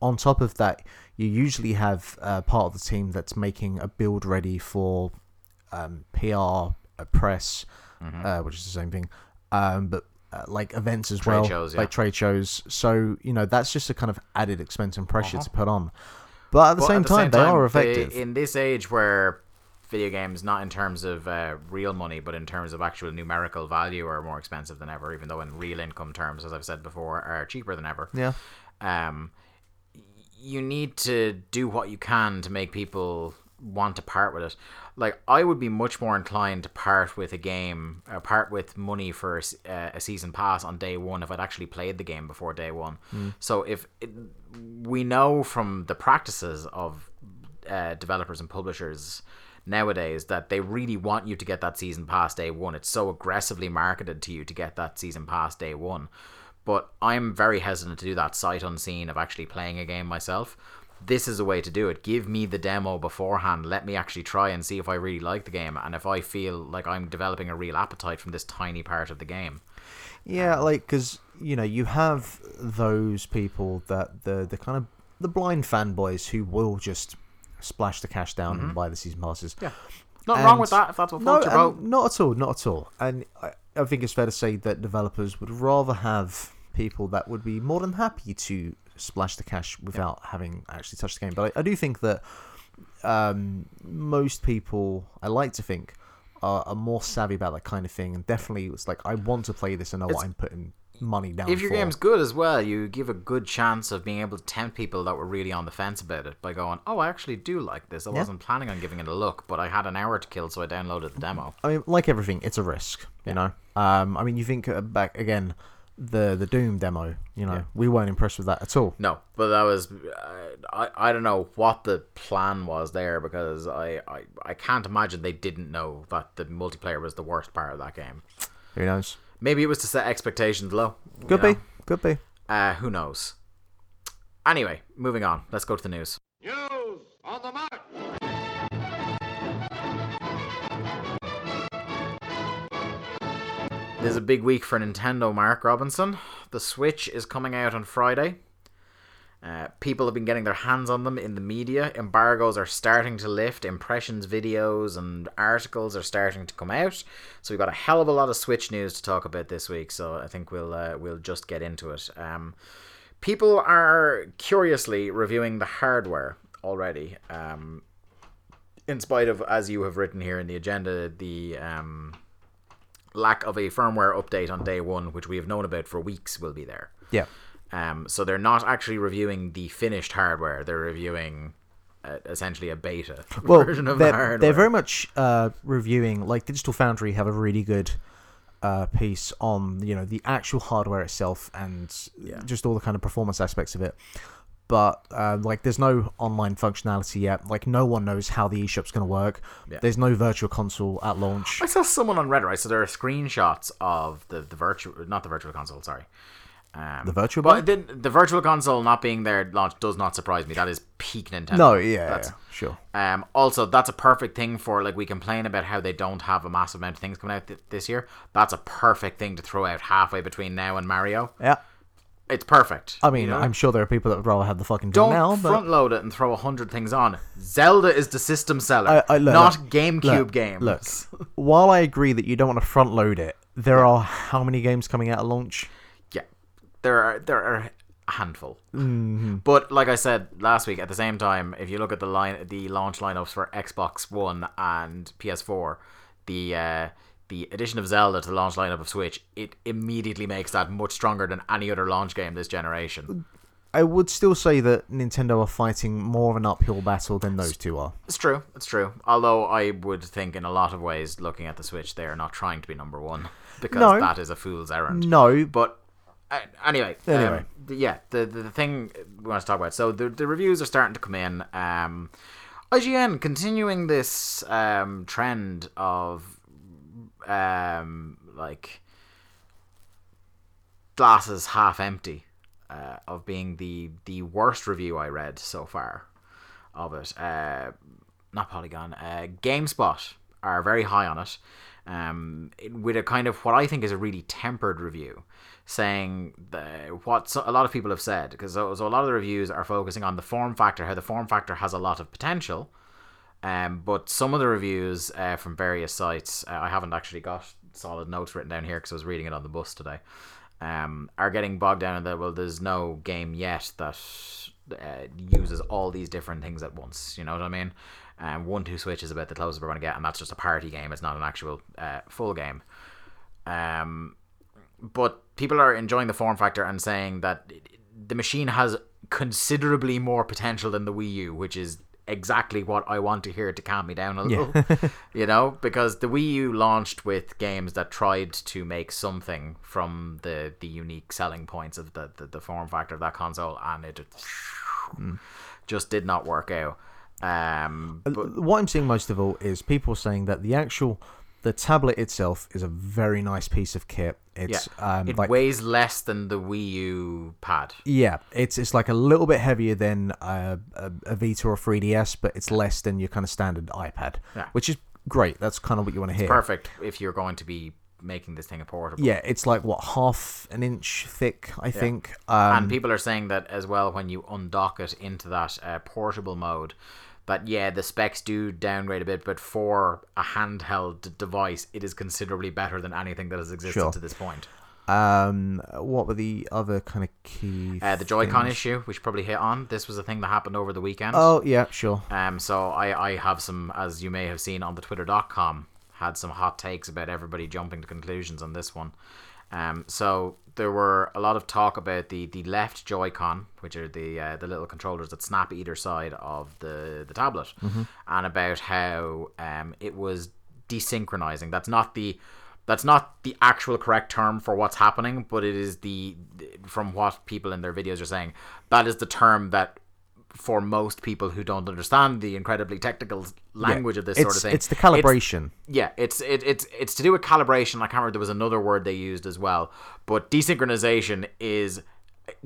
on top of that, you usually have uh, part of the team that's making a build ready for um, PR, uh, press, Mm-hmm. uh, which is the same thing, um, but uh, like events as Trade well, shows, yeah. like trade shows. So you know that's just a kind of added expense and pressure to put on. But at the But same Uh-huh. at the time, same they are they- effective. in this age where video games, not in terms of uh, real money, but in terms of actual numerical value, are more expensive than ever. Even though in real income terms, as I've said before, are cheaper than ever. yeah. um, you need to do what you can to make people want to part with it. Like I would be much more inclined to part with a game, uh, part with money for a, uh, a season pass on day one if I'd actually played the game before day one. So if it, we know from the practices of uh, developers and publishers nowadays that they really want you to get that season pass day one. It's so aggressively marketed to you to get that season pass day one. But I'm very hesitant to do that sight unseen of actually playing a game myself. This is a way to do it. Give me the demo beforehand. Let me actually try and see if I really like the game and if I feel like I'm developing a real appetite from this tiny part of the game. Yeah, um, like because you know you have those people that the the kind of the blind fanboys who will just splash the cash down and mm-hmm. buy the season passes. Yeah. Not wrong with that if that's what No, floats your not at all, not at all. And I, I think it's fair to say that developers would rather have people that would be more than happy to splash the cash without having actually touched the game. But I, I do think that um, most people, I like to think, are, are more savvy about that kind of thing. And definitely, it's like I want to play this and know what I'm putting money down if your for. game's good as well, you give a good chance of being able to tempt people that were really on the fence about it by going, "Oh, I actually do like this. I wasn't planning on giving it a look, but I had an hour to kill, so I downloaded the demo." I mean, like everything, it's a risk. You know. Um, I mean, you think uh, back again, the the Doom demo. You know, we weren't impressed with that at all. No, but that was uh, I. I don't know what the plan was there because I, I I can't imagine they didn't know that the multiplayer was the worst part of that game. Who knows? Maybe it was to set expectations low. you Could know? be. Could be. Uh, who knows? Anyway, moving on. Let's go to the news. News on the march. Is a big week for Nintendo, Mark Robinson. The Switch is coming out on Friday. Uh, people have been getting their hands on them in the media. Embargoes are starting to lift. Impressions, videos, and articles are starting to come out. So we've got a hell of a lot of Switch news to talk about this week. So I think we'll uh, we'll just get into it. Um, people are curiously reviewing the hardware already. Um, in spite of, as you have written here in the agenda, the um, lack of a firmware update on day one, which we have known about for weeks, will be there. Yeah. Um, so they're not actually reviewing the finished hardware; they're reviewing uh, essentially a beta [LAUGHS] Well, version of they're, the hardware. they're very much uh, reviewing. Like Digital Foundry have a really good uh, piece on you know the actual hardware itself and Yeah. just all the kind of performance aspects of it. But uh, like, there's no online functionality yet. Like, no one knows how the eShop's going to work. Yeah. There's no virtual console at launch. I saw someone on Reddit. Right, so there are screenshots of the the virtual, not the virtual console. Sorry. Um, The Virtual but the, the virtual console not being there at launch does not surprise me. That is peak Nintendo. No, yeah, That's- yeah, sure. Um, also, that's a perfect thing for like we complain about how they don't have a massive amount of things coming out th- this year. That's a perfect thing to throw out halfway between now and Mario. Yeah. It's perfect. I mean, you know? I'm sure there are people that would rather have the fucking don't now, but front load it and throw a hundred things on. Zelda is the system seller, I- I- look, not look, GameCube look, games. Look, [LAUGHS] while I agree that you don't want to front load it, there are how many games coming out at launch? Yeah, there are there are a handful. Mm-hmm. But like I said last week, at the same time, if you look at the line, the launch lineups for Xbox One and PS4, the uh, the addition of Zelda to the launch lineup of Switch, it immediately makes that much stronger than any other launch game this generation. I would still say that Nintendo are fighting more of an uphill battle than those two are. It's true, it's true. Although I would think, in a lot of ways, looking at the Switch, they are not trying to be number one [LAUGHS] because No. that is a fool's errand. No, But uh, anyway, Anyway. um, yeah, the, the the thing we want to talk about. So the the reviews are starting to come in. Um, IGN continuing this um, trend of um, like glasses half empty uh, of being the the worst review I read so far of it. Uh, not Polygon, uh, GameSpot are very high on it, um, with a kind of what I think is a really tempered review, saying the, what so, a lot of people have said because so, so a lot of the reviews are focusing on the form factor, how the form factor has a lot of potential. Um, but some of the reviews uh, from various sites, uh, I haven't actually got solid notes written down here because I was reading it on the bus today, um, are getting bogged down in that, well, there's no game yet that uh, uses all these different things at once. You know what I mean? Um, one two switch is about the closest we're going to get, and that's just a party game. It's not an actual uh, full game. Um, but people are enjoying the form factor and saying that the machine has considerably more potential than the Wii U, which is exactly what I want to hear to calm me down a little. [LAUGHS] you know, because the Wii U launched with games that tried to make something from the the unique selling points of the the, the form factor of that console, and it just did not work out. Um, but what I'm seeing most of all is people saying that the actual the tablet itself is a very nice piece of kit. yeah, um, it like weighs less than the Wii U pad. yeah, it's it's like a little bit heavier than a, a, a Vita or 3DS, but it's less than your kind of standard iPad, Yeah. which is great. That's kind of what you want to hear. Perfect if you're going to be making this thing a portable. Yeah, it's like what half an inch thick, I think. Um, and people are saying that as well when you undock it into that uh, portable mode that yeah the specs do downgrade a bit but for a handheld device it is considerably better than anything that has existed Sure. to this point um, what were the other kind of key? uh, the joy-con things? issue which probably hit on this was a thing that happened over the weekend Oh yeah, sure. um so i i have some as you may have seen on the twitter.com had some hot takes about everybody jumping to conclusions on this one um so there were a lot of talk about the the left joy-con which are the uh, the little controllers that snap either side of the the tablet and about how um it was desynchronizing. That's not the that's not the actual correct term for what's happening but it is the from what people in their videos are saying that is the term that for most people who don't understand the incredibly technical language of this sort of thing. It's the calibration. yeah, it's it, it's it's to do with calibration. I can't remember there was another word they used as well, but desynchronization is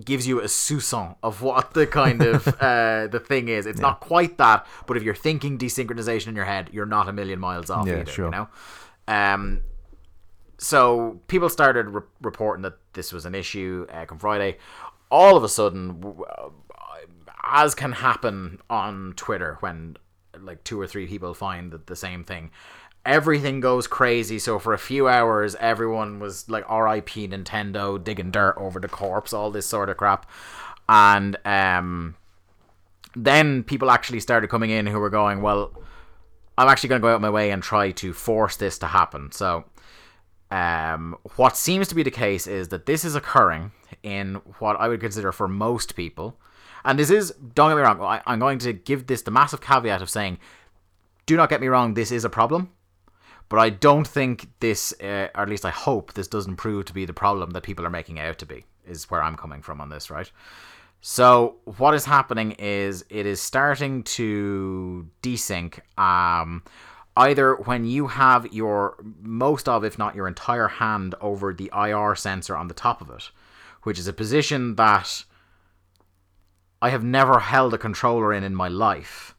gives you a soupçon of what the kind of [LAUGHS] uh, the thing is. It's not quite that, but if you're thinking desynchronization in your head, you're not a million miles off Yeah, either. sure. You know. Um, so people started re- reporting that this was an issue uh, come Friday. All of a sudden, w- uh, as can happen on Twitter when like two or three people find that the same thing, everything goes crazy. So for a few hours, everyone was like R.I.P. Nintendo, digging dirt over the corpse, all this sort of crap, and um, then people actually started coming in who were going, well, I'm actually going to go out my way and try to force this to happen. So, um, what seems to be the case is that this is occurring in what I would consider for most people, and this is don't get me wrong. I, I'm going to give this the massive caveat of saying, do not get me wrong, this is a problem. But I don't think this, uh, or at least I hope this doesn't prove to be the problem that people are making it out to be. Is where I'm coming from on this, right? So what is happening is it is starting to desync. Um, either when you have your most of, if not your entire hand over the IR sensor on the top of it, which is a position that I have never held a controller in in my life.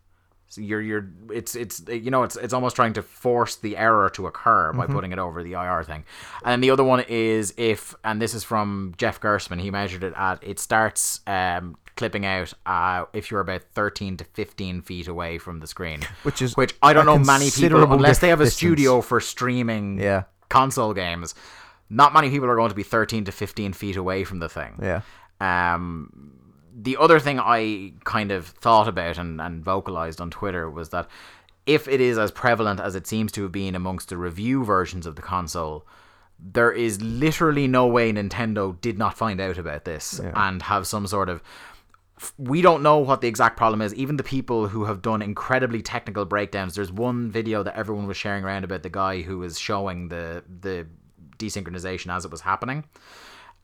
So you're you're it's it's you know it's it's almost trying to force the error to occur by putting it over the IR thing. And the other one is if and this is from Jeff Gerstmann, he measured it at it starts um clipping out uh if you're about 13 to 15 feet away from the screen. Which is which I don't know many people unless they have a distance. studio for streaming Yeah. console games. Not many people are going to be 13 to 15 feet away from the thing. Yeah. Um, the other thing I kind of thought about and, and vocalized on Twitter was that if it is as prevalent as it seems to have been amongst the review versions of the console, there is literally no way Nintendo did not find out about this and have some sort of. We don't know what the exact problem is. Even the people who have done incredibly technical breakdowns. There's one video that everyone was sharing around about the guy who was showing the the desynchronization as it was happening.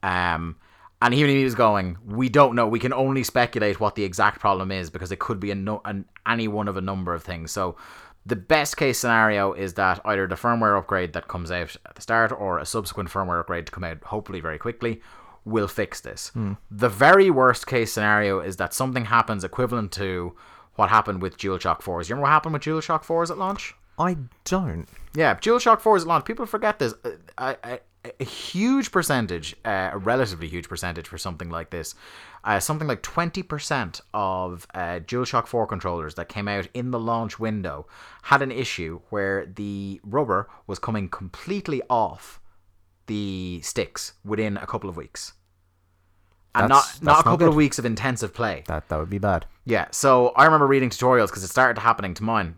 Um, and even he was going, we don't know. We can only speculate what the exact problem is because it could be a no- an, any one of a number of things. So the best case scenario is that either the firmware upgrade that comes out at the start or a subsequent firmware upgrade to come out hopefully very quickly will fix this. Hmm. The very worst case scenario is that something happens equivalent to what happened with DualShock 4s. You remember what happened with DualShock 4s at launch? I don't. Yeah, DualShock 4 is at launch. People forget this. Uh, a, a, a huge percentage, uh, a relatively huge percentage for something like this, uh, something like 20% of uh, DualShock 4 controllers that came out in the launch window had an issue where the rubber was coming completely off the sticks within a couple of weeks. And That's- not, not a that's not couple of weeks of intensive play. That that would be bad. Yeah, so I remember reading tutorials because it started happening to mine.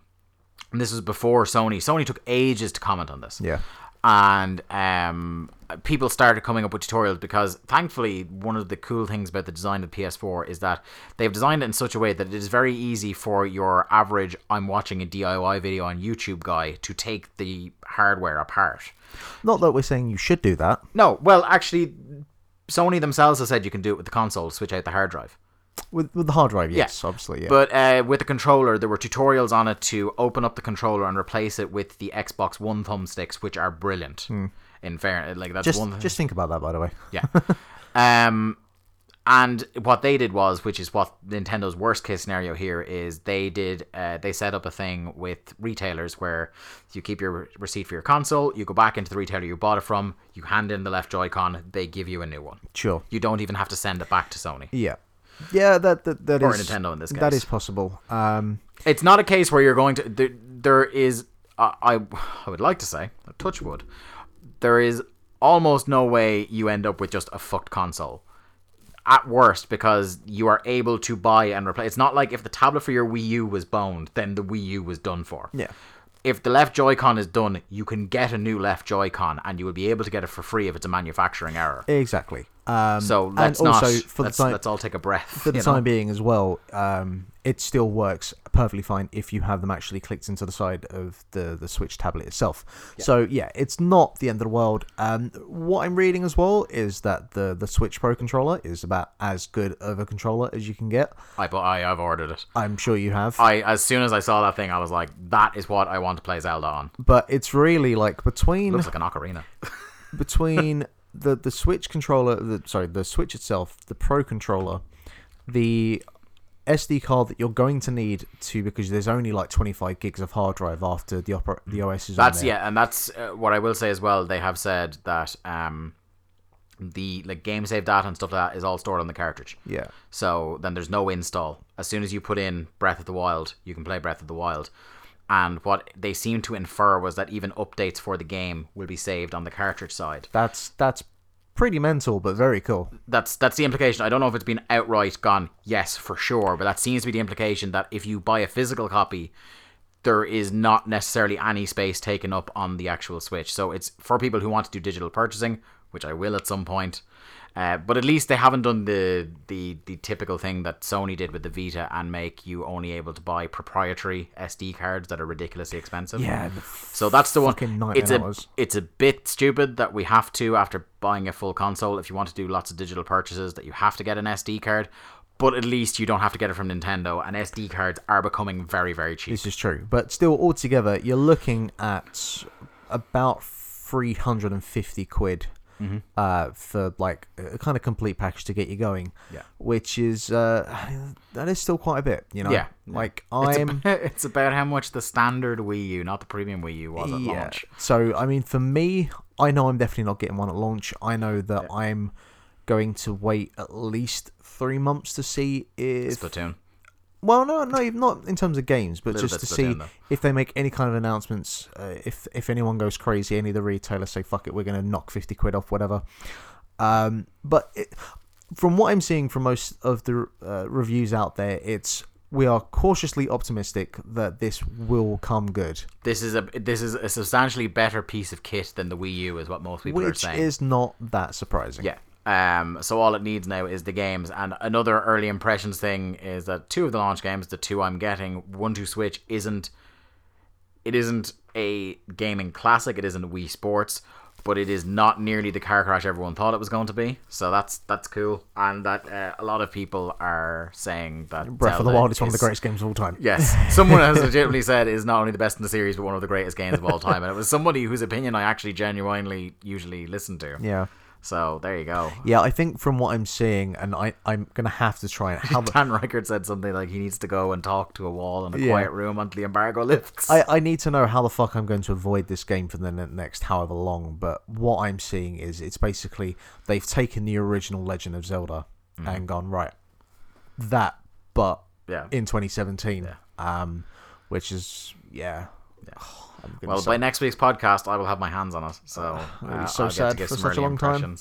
And this was before Sony. Sony took ages to comment on this. Yeah. And um, people started coming up with tutorials because thankfully, one of the cool things about the design of the PS4 is that they've designed it in such a way that it is very easy for your average I'm watching a DIY video on YouTube guy to take the hardware apart. Not that we're saying you should do that. No, well, actually, Sony themselves have said you can do it with the console, switch out the hard drive. With with the hard drive, yes, obviously, yeah. But uh, with the controller, there were tutorials on it to open up the controller and replace it with the Xbox One thumbsticks, which are brilliant. In fair, like that's just one. just think about that, by the way. yeah. [LAUGHS] um, and what they did was, which is what Nintendo's worst case scenario here is, they did uh, they set up a thing with retailers where you keep your receipt for your console, you go back into the retailer you bought it from, you hand in the left Joy-Con, they give you a new one. Sure. You don't even have to send it back to Sony. Yeah. Yeah, that that, that Or is- Nintendo in this case. is possible. Um, it's not a case where you're going to there, there is uh, I I would like to say a touch wood there is almost no way you end up with just a fucked console at worst because you are able to buy and replace it's not like if the tablet for your Wii U was boned then the Wii U was done for Yeah. If the left Joy-Con is done you can get a new left Joy-Con and you will be able to get it for free if it's a manufacturing error exactly. Um, so and let's also not for the let's, time let's all take a breath for the know? time being as well, um, it still works perfectly fine if you have them actually clicked into the side of the the Switch tablet itself. So yeah, it's not the end of the world. Um, what I'm reading as well is that the the Switch Pro controller is about as good of a controller as you can get. I, but I I've ordered it I'm sure you have. I as soon as I saw that thing, I was like, "That is what I want to play Zelda on." but it's really like between Looks like an ocarina. [LAUGHS] [LAUGHS] between the the Switch controller, the sorry, the Switch itself, the Pro controller, the SD card that you're going to need to because there's only like 25 gigs of hard drive after the opera, the OS is That's on there. That's yeah, and that's uh, what I will say as well. They have said that um, the like game save data and stuff like that is all stored on the cartridge. Yeah. So then there's no install. As soon as you put in Breath of the Wild, you can play Breath of the Wild. And what they seem to infer was that even updates for the game will be saved on the cartridge side. That's that's pretty mental, but very cool. that's that's the implication. I don't know if it's been outright gone yes for sure, but that seems to be the implication that if you buy a physical copy, there is not necessarily any space taken up on the actual Switch. So it's for people who want to do digital purchasing, which I will at some point. Uh, but at least they haven't done the, the the typical thing that Sony did with the Vita and make you only able to buy proprietary SD cards that are ridiculously expensive. Yeah, So that's the one. It's a it's a bit stupid that we have to after buying a full console. If you want to do lots of digital purchases, that you have to get an SD card. But at least you don't have to get it from Nintendo, and SD cards are becoming very very cheap. This is true, but still, altogether, you're looking at about 350 quid. Mm-hmm. Uh, for like a kind of complete package to get you going, Yeah. which is uh, [SIGHS] that is still quite a bit, you know. Yeah. like It's, I'm about, [LAUGHS] it's about how much the standard Wii U, not the premium Wii U, was at yeah. launch. So I mean, for me, I know I'm definitely not getting one at launch. I know that I'm going to wait at least three months to see if Splatoon. Well, no, no, not in terms of games, but Little just to see if they make any kind of announcements. Uh, if if anyone goes crazy, any of the retailers say "fuck it," we're going to knock fifty quid off, whatever. Um, but it, from what I'm seeing from most of the uh, reviews out there, it's we are cautiously optimistic that this will come good, This is a this is a substantially better piece of kit than the Wii U, is what most people are saying. which is not that surprising. Yeah. Um, so all it needs now is the games, and another early impressions thing is that two of the launch games, the two I'm getting, one to Switch, isn't it isn't a gaming classic. It isn't Wii Sports, but it is not nearly the car crash everyone thought it was going to be. So that's that's cool, and that uh, a lot of people are saying that Breath of the Wild is one of the greatest games of all time. Yes, someone has [LAUGHS] legitimately said is not only the best in the series, but one of the greatest games of all time, and it was somebody whose opinion I actually genuinely usually listen to. Yeah. So there you go. Yeah, I think from what I'm seeing, and I, I'm gonna have to try it. How the, Dan Ryckert said something like he needs to go and talk to a wall in a Yeah. quiet room until the embargo lifts. I, I need to know how the fuck I'm going to avoid this game for the next however long. But what I'm seeing is it's basically they've taken the original Legend of Zelda and gone right that, but Mm-hmm. Yeah. in 2017, um, which is yeah. I'm [SIGHS] gonna well, say- by next week's podcast, I will have my hands on it. So [SIGHS] uh, so I'll get sad to get for some such a long time.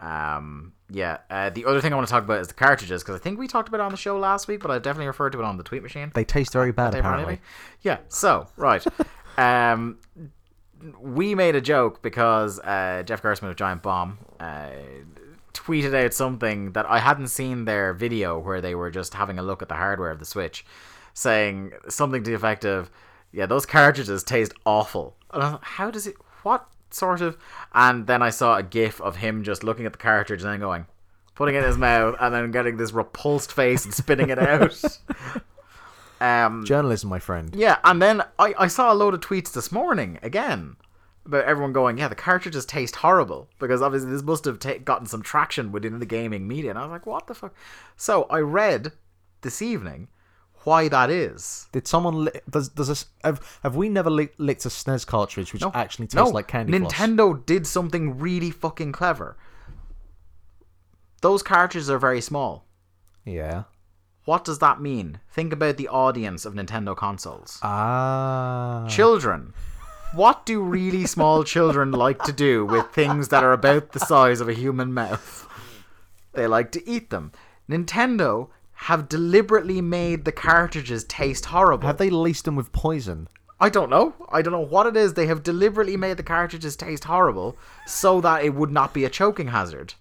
Um, yeah. Uh, the other thing I want to talk about is the cartridges because I think we talked about it on the show last week, but I definitely referred to it on the tweet machine. they taste very bad apparently. Yeah. So right, [LAUGHS] um, we made a joke because uh, Jeff Gerstmann of Giant Bomb uh, tweeted out something that I hadn't seen their video where they were just having a look at the hardware of the Switch, saying something to the effect of, "Yeah, those cartridges taste awful." And I thought, how does it? What sort of? And then I saw a GIF of him just looking at the cartridge and then going. Putting it in his mouth and then getting this repulsed face and spitting it out. [LAUGHS] Um, Journalism, my friend. yeah, and then I, I saw a load of tweets this morning again about everyone going, yeah, the cartridges taste horrible because obviously this must have ta- gotten some traction within the gaming media. And I was like, what the fuck? So I read this evening why that is. Did someone li- does does this have have we never li- licked a SNES cartridge which No, actually tastes no, like candy floss? Nintendo did something really fucking clever. Those cartridges are very small. Yeah. What does that mean? Think about the audience of Nintendo consoles. Ah. Children. What do really small [LAUGHS] children like to do with things that are about the size of a human mouth? They like to eat them. Nintendo have deliberately made the cartridges taste horrible. Have they laced them with poison? I don't know. I don't know what it is. They have deliberately made the cartridges taste horrible so that it would not be a choking hazard.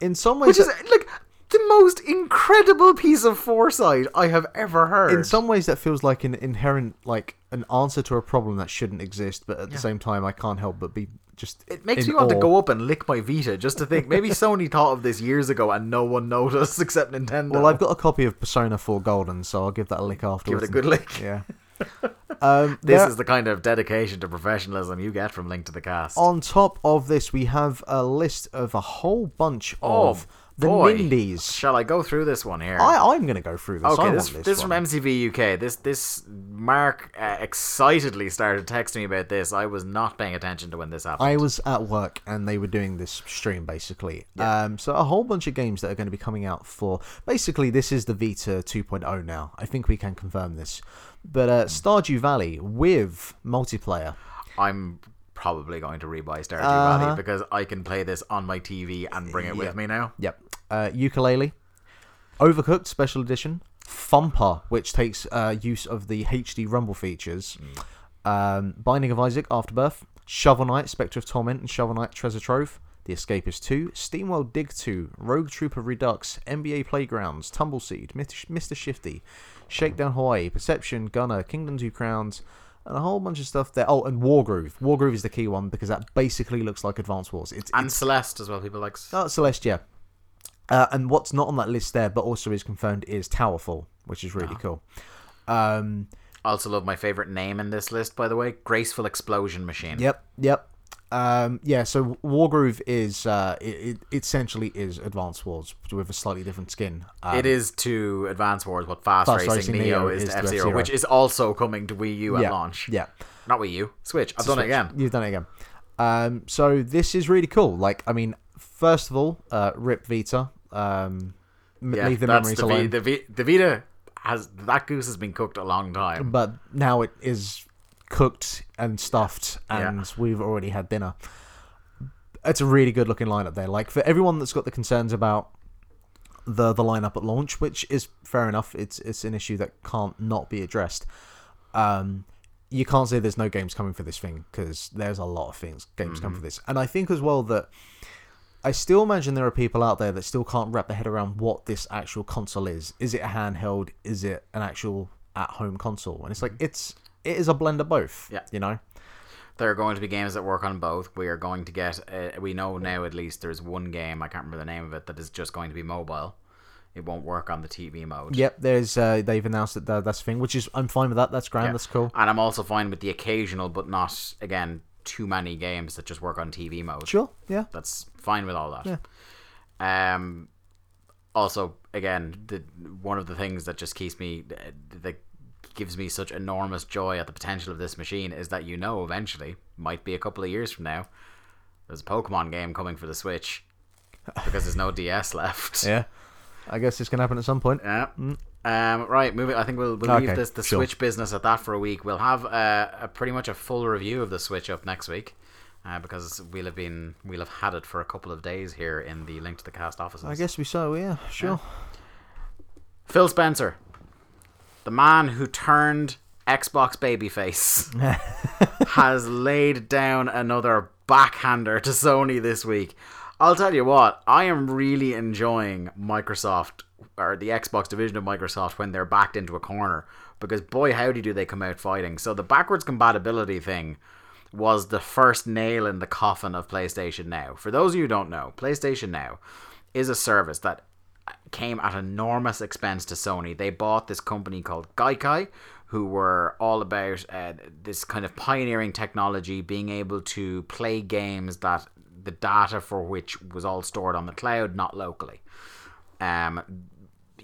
In some ways, Which is like the most incredible piece of foresight I have ever heard. in some ways that feels like an inherent like an answer to a problem that shouldn't exist, but at the same time, I can't help but be just. It makes me want to go up and lick my Vita just to think maybe Sony thought of this years ago and no one [LAUGHS] noticed except Nintendo. Well, I've got a copy of Persona 4 Golden, so I'll give that a lick afterwards. give it a good lick. Yeah. Um, [LAUGHS] This there- is the kind of dedication to professionalism you get from Link to the Cast. on top of this, we have a list of a whole bunch Oh, of the boy. Nindies. Shall I go through this one here? I, I'm going to go through this. Okay, this, this, this, from. MCV UK. This this Mark uh, excitedly started texting me about this. I was not paying attention to when this happened. I was at work and they were doing this stream basically. Um, so a whole bunch of games that are going to be coming out for basically this is the Vita 2.0 now. I think we can confirm this. But uh, Stardew Valley with multiplayer. I'm probably going to rebuy Stardew Uh-huh. Valley because I can play this on my TV and bring it with me now. Yep. Uh, Yooka-Laylee, Overcooked Special Edition, Thumper, which takes uh, use of the HD Rumble features, um, Binding of Isaac Afterbirth, Shovel Knight Spectre of Torment and Shovel Knight Treasure Trove, The Escapist 2, Steamworld Dig 2, Rogue Trooper Redux, NBA Playgrounds, Tumbleseed, Mr. Mr. Shifty, Shakedown Hawaii, Perception, Gunner, Kingdom Two Crowns, and a whole bunch of stuff there. Oh, and Wargroove. Wargroove is the key one because that basically looks like Advance Wars. It's, And it's Celeste as well. People like. Oh, Celeste, yeah. Uh, and what's not on that list there, but also is confirmed, is Towerfall, which is really cool. Um, I Also love my favorite name in this list, by the way. Graceful Explosion Machine. yep, yep. Um, yeah, so Wargroove is uh, it, it essentially is Advance Wars with a slightly different skin. Um, It is to Advance Wars what Fast, Fast Racing, Racing Neo, Neo is, is to F Zero, which is also coming to Wii U at yeah, launch. Yeah, Not Wii U, Switch. I've done it again. You've done it again. Um, so this is really cool. Like, I mean, first of all, uh, Rip Vita. Um, Yeah, leave the memories the, alone. v, the, v, the Vita has that goose has been cooked a long time. but now it is cooked and stuffed Yeah. and we've already had dinner it's a really good looking lineup there like for everyone that's got the concerns about the the lineup at launch which is fair enough it's it's an issue that can't not be addressed um you can't say there's no games coming for this thing because there's a lot of things games come for this and i think as well that I still imagine there are people out there that still can't wrap their head around what this actual console is. Is it a handheld? Is it an actual at-home console? And it's like it's it is a blend of both. Yeah. you know. There are going to be games that work on both. We are going to get. Uh, we know now at least there's one game. I can't remember the name of it that is just going to be mobile. It won't work on the TV mode. Yep, there's uh, they've announced that that's the thing, which is I'm fine with that. That's grand. Yeah. That's cool. And I'm also fine with the occasional, but not again too many games that just work on TV mode. Sure. Yeah. That's fine with all that. Yeah. Um, also, again, the one of the things that just keeps me that gives me such enormous joy at the potential of this machine is that you know eventually, might be a couple of years from now, there's a Pokemon game coming for the Switch because there's no [LAUGHS] DS left. Yeah. I guess it's gonna happen at some point. Yeah. Um, right, moving. I think we'll, we'll leave this the sure. Switch business at that for a week. We'll have uh, a pretty much a full review of the Switch up next week. Uh, because we'll have been we'll have had it for a couple of days here in the link to the cast offices. I guess we so. Yeah. Sure. Phil Spencer, the man who turned Xbox babyface, [LAUGHS] has laid down another backhander to Sony this week. I'll tell you what, I am really enjoying Microsoft or the Xbox division of Microsoft when they're backed into a corner because boy howdy do they come out fighting. So the backwards compatibility thing was the first nail in the coffin of PlayStation Now. For those of you who don't know, PlayStation Now is a service that came at enormous expense to Sony. They bought this company called Gaikai, who were all about uh, this kind of pioneering technology, being able to play games that the data for which was all stored on the cloud, not locally. Um,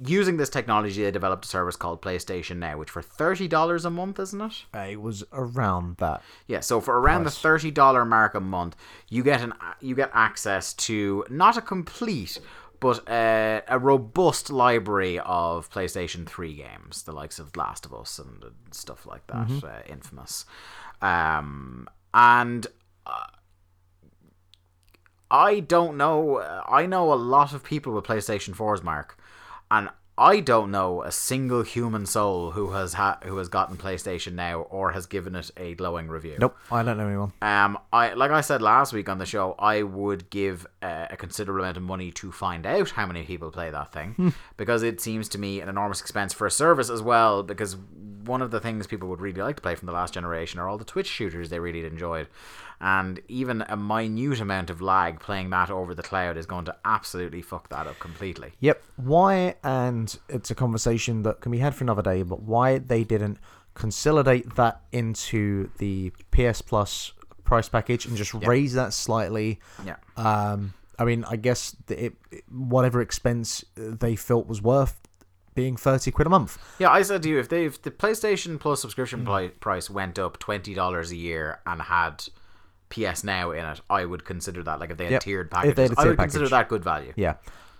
using this technology, they developed a service called PlayStation Now, which for thirty dollars a month, isn't it? Uh, it was around that. Yeah, so for around the thirty dollar mark a month, you get an you get access to not a complete but a, a robust library of PlayStation Three games, the likes of Last of Us and stuff like that, uh, Infamous, um, and. Uh, I don't know. uh, I know a lot of people with PlayStation 4s, Mark, and I don't know a single human soul who has ha- who has gotten PlayStation Now or has given it a glowing review. Nope. I don't know anyone. Um, I like I said last week on the show, I would give uh, a considerable amount of money to find out how many people play that thing, because it seems to me an enormous expense for a service as well. Because one of the things people would really like to play from the last generation are all the Twitch shooters they really enjoyed, and even a minute amount of lag playing that over the cloud is going to absolutely fuck that up completely. Yep. Why, and it's a conversation that can be had for another day, but why they didn't consolidate that into the PS Plus price package and just raise that slightly. Yeah. Um, I mean, I guess it, whatever expense they felt was worth being 30 quid a month. Yeah, I said to you if they if the PlayStation Plus subscription pli- price went up twenty dollars a year and had PS Now in it, I would consider that like if they had Yep. tiered packages, had I would consider that good value. Yeah.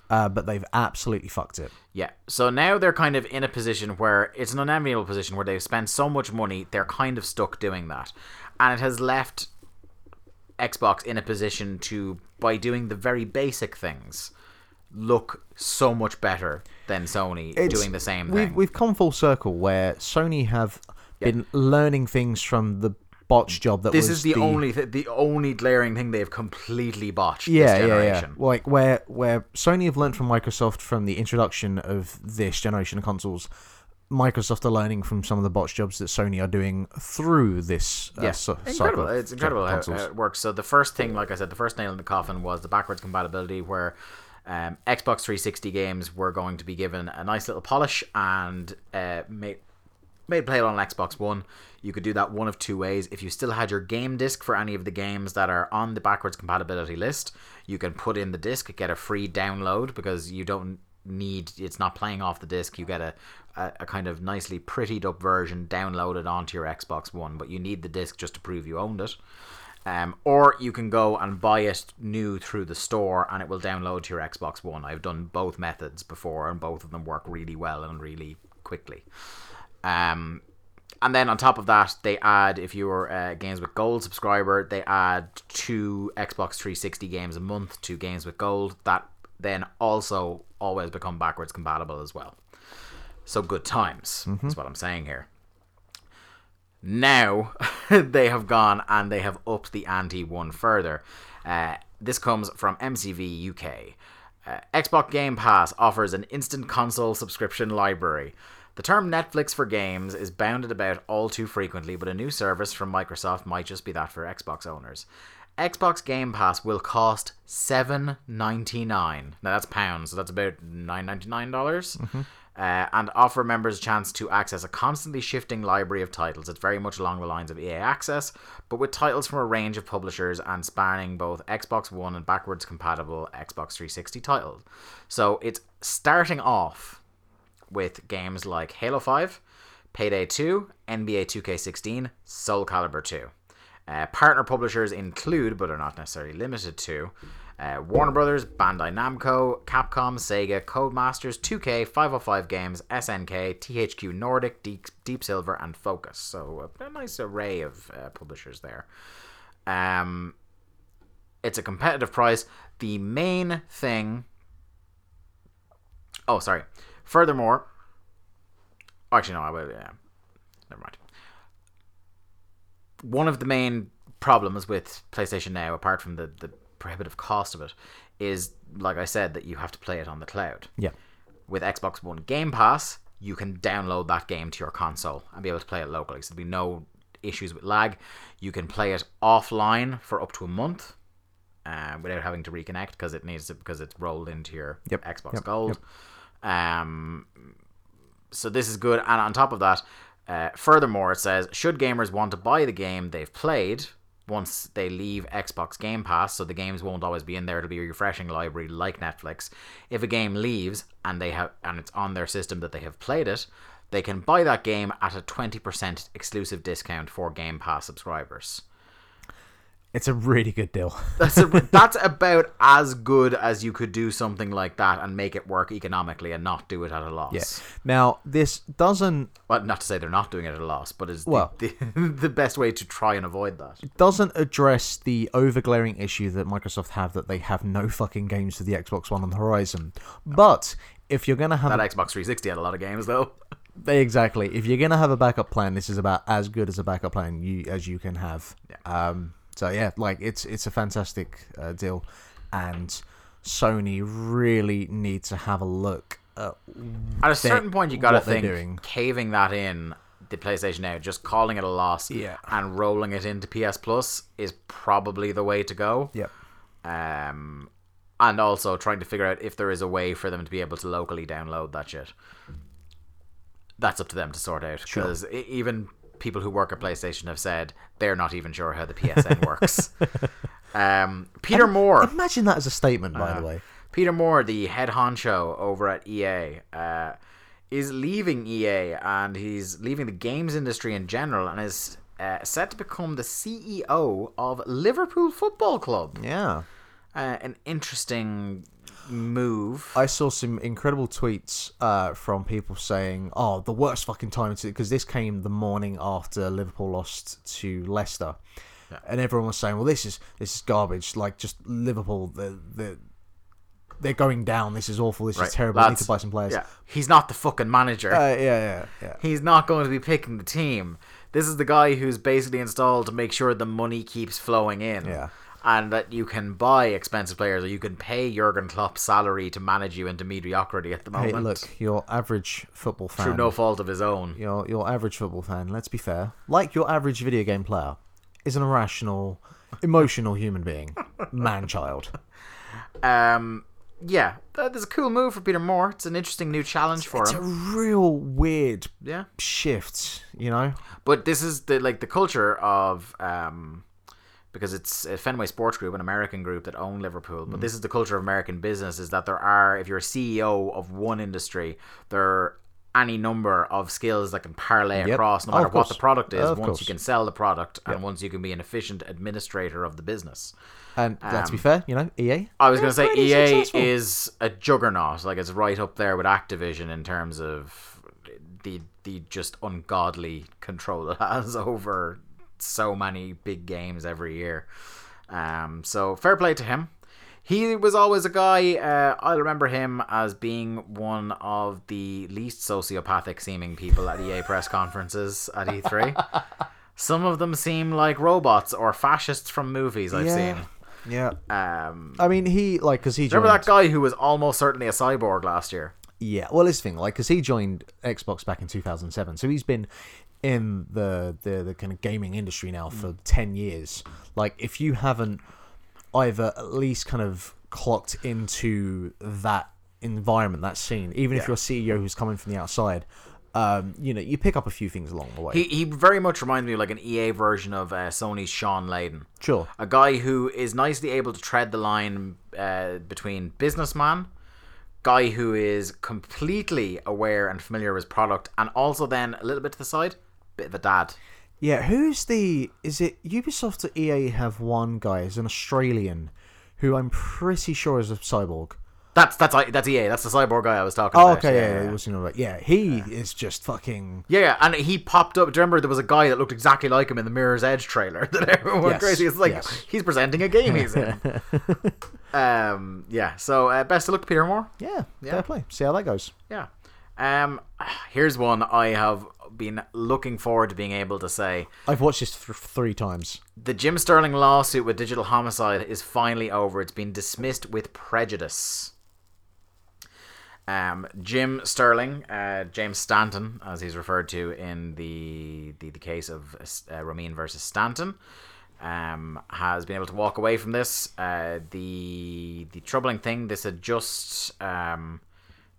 Uh, but they've absolutely fucked it. Yeah. So now they're kind of in a position where it's an unenviable position where they've spent so much money, they're kind of stuck doing that. And it has left Xbox in a position to, by doing the very basic things, look so much better than Sony It's- doing the same we've, thing. We've come full circle where Sony have been learning things from the botch job that this was is the, only th- the only glaring thing they've completely botched yeah, this yeah, yeah. Like where where Sony have learned from Microsoft from the introduction of this generation of consoles. Microsoft are learning from some of the botch jobs that Sony are doing through this uh, Yeah, so- incredible. cycle It's incredible how, how it works. So the first thing, like I said, the first nail in the coffin was the backwards compatibility, where um, Xbox 360 games were going to be given a nice little polish and uh, made made playable on Xbox One. You could do that one of two ways. If you still had your game disc for any of the games that are on the backwards compatibility list, you can put in the disc, get a free download because you don't need it's not playing off the disc. You get a, a, a kind of nicely prettied up version downloaded onto your Xbox One, but you need the disc just to prove you owned it. Um, or you can go and buy it new through the store and it will download to your Xbox One. I've done both methods before and both of them work really well and really quickly. Um, and then on top of that, they add if you're a Games with Gold subscriber, they add two Xbox 360 games a month to Games with Gold that then also always become backwards compatible as well. So good times is what I'm saying here. Now [LAUGHS] they have gone and they have upped the ante one further. Uh, this comes from MCV UK. Uh, Xbox Game Pass offers an instant console subscription library. The term Netflix for games is bounded about all too frequently, but a new service from Microsoft might just be that for Xbox owners. Xbox Game Pass will cost seven ninety nine. Now that's pounds, so that's about nine ninety nine dollars. uh, and offer members a chance to access a constantly shifting library of titles. It's very much along the lines of EA Access, but with titles from a range of publishers and spanning both Xbox One and backwards compatible Xbox 360 titles. So it's starting off with games like Halo 5, Payday 2, NBA 2K16, Soul Calibur 2. Uh, partner publishers include, but are not necessarily limited to, uh, Warner Brothers, Bandai Namco, Capcom, Sega, Codemasters, 2K, 505 Games, SNK, THQ Nordic, Deep, Deep Silver, and Focus. So a, nice array of uh, publishers there. Um, it's a competitive price. The main thing. Oh, sorry. Furthermore, actually no, I will. Yeah, never mind. One of the main problems with PlayStation Now, apart from the the prohibitive cost of it, is like I said that you have to play it on the cloud. Yeah. With Xbox One Game Pass, you can download that game to your console and be able to play it locally. So there'll be no issues with lag. You can play it offline for up to a month. Uh, without having to reconnect because it needs to because it's rolled into your Yep, Xbox yep, Gold. Um, so this is good. And on top of that, uh, furthermore, it says should gamers want to buy the game they've played once they leave Xbox Game Pass, so the games won't always be in there. It'll be a refreshing library like Netflix. If a game leaves and they have and it's on their system that they have played it, they can buy that game at a twenty percent exclusive discount for Game Pass subscribers. It's a really good deal. [LAUGHS] That's a, that's about as good as you could do something like that and make it work economically and not do it at a loss. Yeah. Now, this doesn't Well, not to say they're not doing it at a loss, but is Well- the, [LAUGHS] the, the best way to try and avoid that. It doesn't address the overglaring issue that Microsoft have that they have no fucking games for the Xbox One on the horizon. But if you're gonna have That a, Xbox 360 had a lot of games though. [LAUGHS] exactly, if you're gonna have a backup plan, this is about as good as a backup plan you as you can have. Um, so yeah, like it's it's a fantastic uh, deal, and Sony really need to have a look at At a certain point, you got to think doing. caving that in the PlayStation Now, just calling it a loss, Yeah. and rolling it into PS Plus is probably the way to go. Yep. Um, and also trying to figure out if there is a way for them to be able to locally download that shit. That's up to them to sort out because even people who work at PlayStation have said they're not even sure how the PSN [LAUGHS] works. um, Peter Moore. Imagine that as a statement, by Uh-huh. the way. Peter Moore, the head honcho over at EA, uh, is leaving EA and he's leaving the games industry in general and is uh, set to become the CEO of Liverpool Football Club. Yeah. Uh, an interesting move. I saw some incredible tweets uh, from people saying, "Oh, the worst fucking time to," because this came the morning after Liverpool lost to Leicester, and everyone was saying, "Well, this is this is garbage. Like just Liverpool, the the." They're going down. This is awful. This Right, is terrible. I need to buy some players. Yeah, he's not the fucking manager. Uh, yeah, yeah, yeah. He's not going to be picking the team. This is the guy who's basically installed to make sure the money keeps flowing in. Yeah. And that you can buy expensive players or you can pay Jurgen Klopp's salary to manage you into mediocrity at the Hey, moment. look, your average football fan. through no fault of his own. your your average football fan. Let's be fair. Like your average video game player, is an irrational, emotional human being, [LAUGHS] man child. Um, yeah, there's a cool move for Peter Moore. It's an interesting new challenge for him. It's a real weird Yeah. shift, you know. But this is the like the culture of um because it's a Fenway Sports Group, an American group that own Liverpool. Mm. But this is the culture of American business: is that there are, if you're a CEO of one industry, there are any number of skills that can parlay Yep. across, no Oh, matter of what the product is. Once course. you can sell the product, and once you can be an efficient administrator of the business. And let's be Um, fair, you know, EA. I was going to say EA successful. is a juggernaut. Like it's right up there with Activision in terms of the the just ungodly control it has [LAUGHS] over so many big games every year. Um, so fair play to him. He was always a guy. Uh, I remember him as being one of the least sociopathic seeming people at EA press conferences at E3. [LAUGHS] Some of them seem like robots or fascists from movies I've yeah, yeah. Um, I mean, he like because he joined. Remember that guy who was almost certainly a cyborg last year? Yeah, well, this thing like because he joined Xbox back in 2007, so he's been in the the, the kind of gaming industry now for 10 years. Like, if you haven't either at least kind of clocked into that environment, that scene, even if Yeah. you're a CEO who's coming from the outside, um, you know, you pick up a few things along the way. He, he very much reminds me of like an EA version of uh, Sony's Sean Layden. Sure. A guy who is nicely able to tread the line uh, between businessman, guy who is completely aware and familiar with his product, and also then a little bit to the side, bit of a dad. Yeah, who's the? Is it Ubisoft or EA have one guy, is an Australian, who I'm pretty sure is a cyborg. That's that's that's EA. That's the cyborg guy I was talking Oh, about. okay, yeah, yeah, it was, you know, like, yeah, he is just fucking. Yeah, yeah, and he popped up. Do you remember there was a guy that looked exactly like him in the Mirror's Edge trailer [LAUGHS] that everyone went Yes, crazy? It's like yes. he's presenting a game he's in. [LAUGHS] um, yeah. So uh, best of luck, Peter Moore. Yeah, Yeah. fair play. See how that goes. Yeah. Um, here's one I have been looking forward to being able to say. I've watched this th- three times. The Jim Sterling lawsuit with Digital Homicide is finally over. It's been dismissed with prejudice. Um, Jim Sterling, uh, James Stanton, as he's referred to in the the, the case of uh, Romine versus Stanton, um, has been able to walk away from this. Uh, the the troubling thing, this had just um,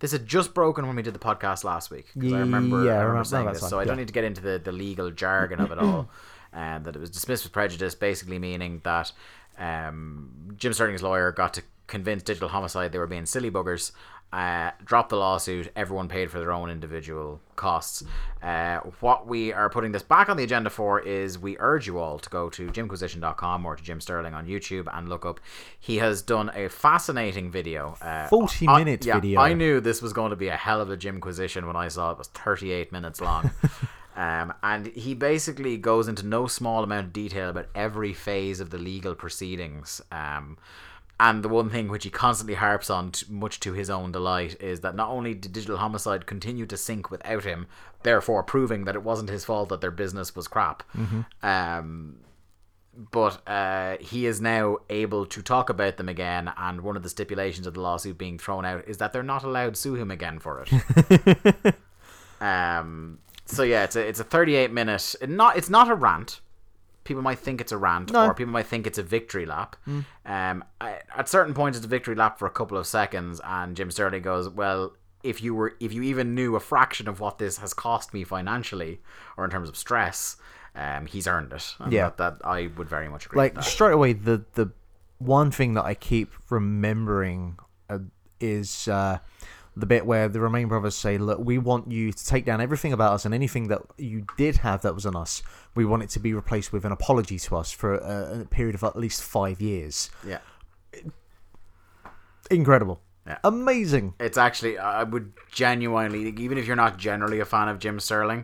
this had just broken when we did the podcast last week. 'cause I remember, Yeah, I remember saying this, so I don't need to get into the, the legal jargon of it all. And [CLEARS THROAT] that it was dismissed with prejudice, basically meaning that um, Jim Sterling's lawyer got to convince Digital Homicide they were being silly buggers. Uh, dropped the lawsuit. Everyone paid for their own individual costs. Uh, what we are putting this back on the agenda for is we urge you all to go to jimquisition.com or to Jim Sterling on YouTube and look up. He has done a fascinating video. Uh, 40 I- minute yeah, video. I knew this was going to be a hell of a Jimquisition when I saw it was 38 minutes long. [LAUGHS] Um, and he basically goes into no small amount of detail about every phase of the legal proceedings. Um, and the one thing which he constantly harps on, t- much to his own delight, is that not only did Digital Homicide continue to sink without him, therefore proving that it wasn't his fault that their business was crap, um, but uh, he is now able to talk about them again. And one of the stipulations of the lawsuit being thrown out is that they're not allowed to sue him again for it. [LAUGHS] um, so yeah, it's a it's a 38 minute. Not it's not a rant. People might think it's a rant, No. or people might think it's a victory lap. Um, I, at certain points, it's a victory lap for a couple of seconds, and Jim Sterling goes, "Well, if you were, if you even knew a fraction of what this has cost me financially, or in terms of stress, um, he's earned it." And Yeah. that, that I would very much agree. like with that. straight away the the one thing that I keep remembering uh, is uh, the bit where the Romine brothers say, "Look, we want you to take down everything about us and anything that you did have that was on us. We want it to be replaced with an apology to us for a, a period of at least five years." yeah. Incredible, Yeah. amazing. It's actually, I would genuinely, even if you're not generally a fan of Jim Sterling,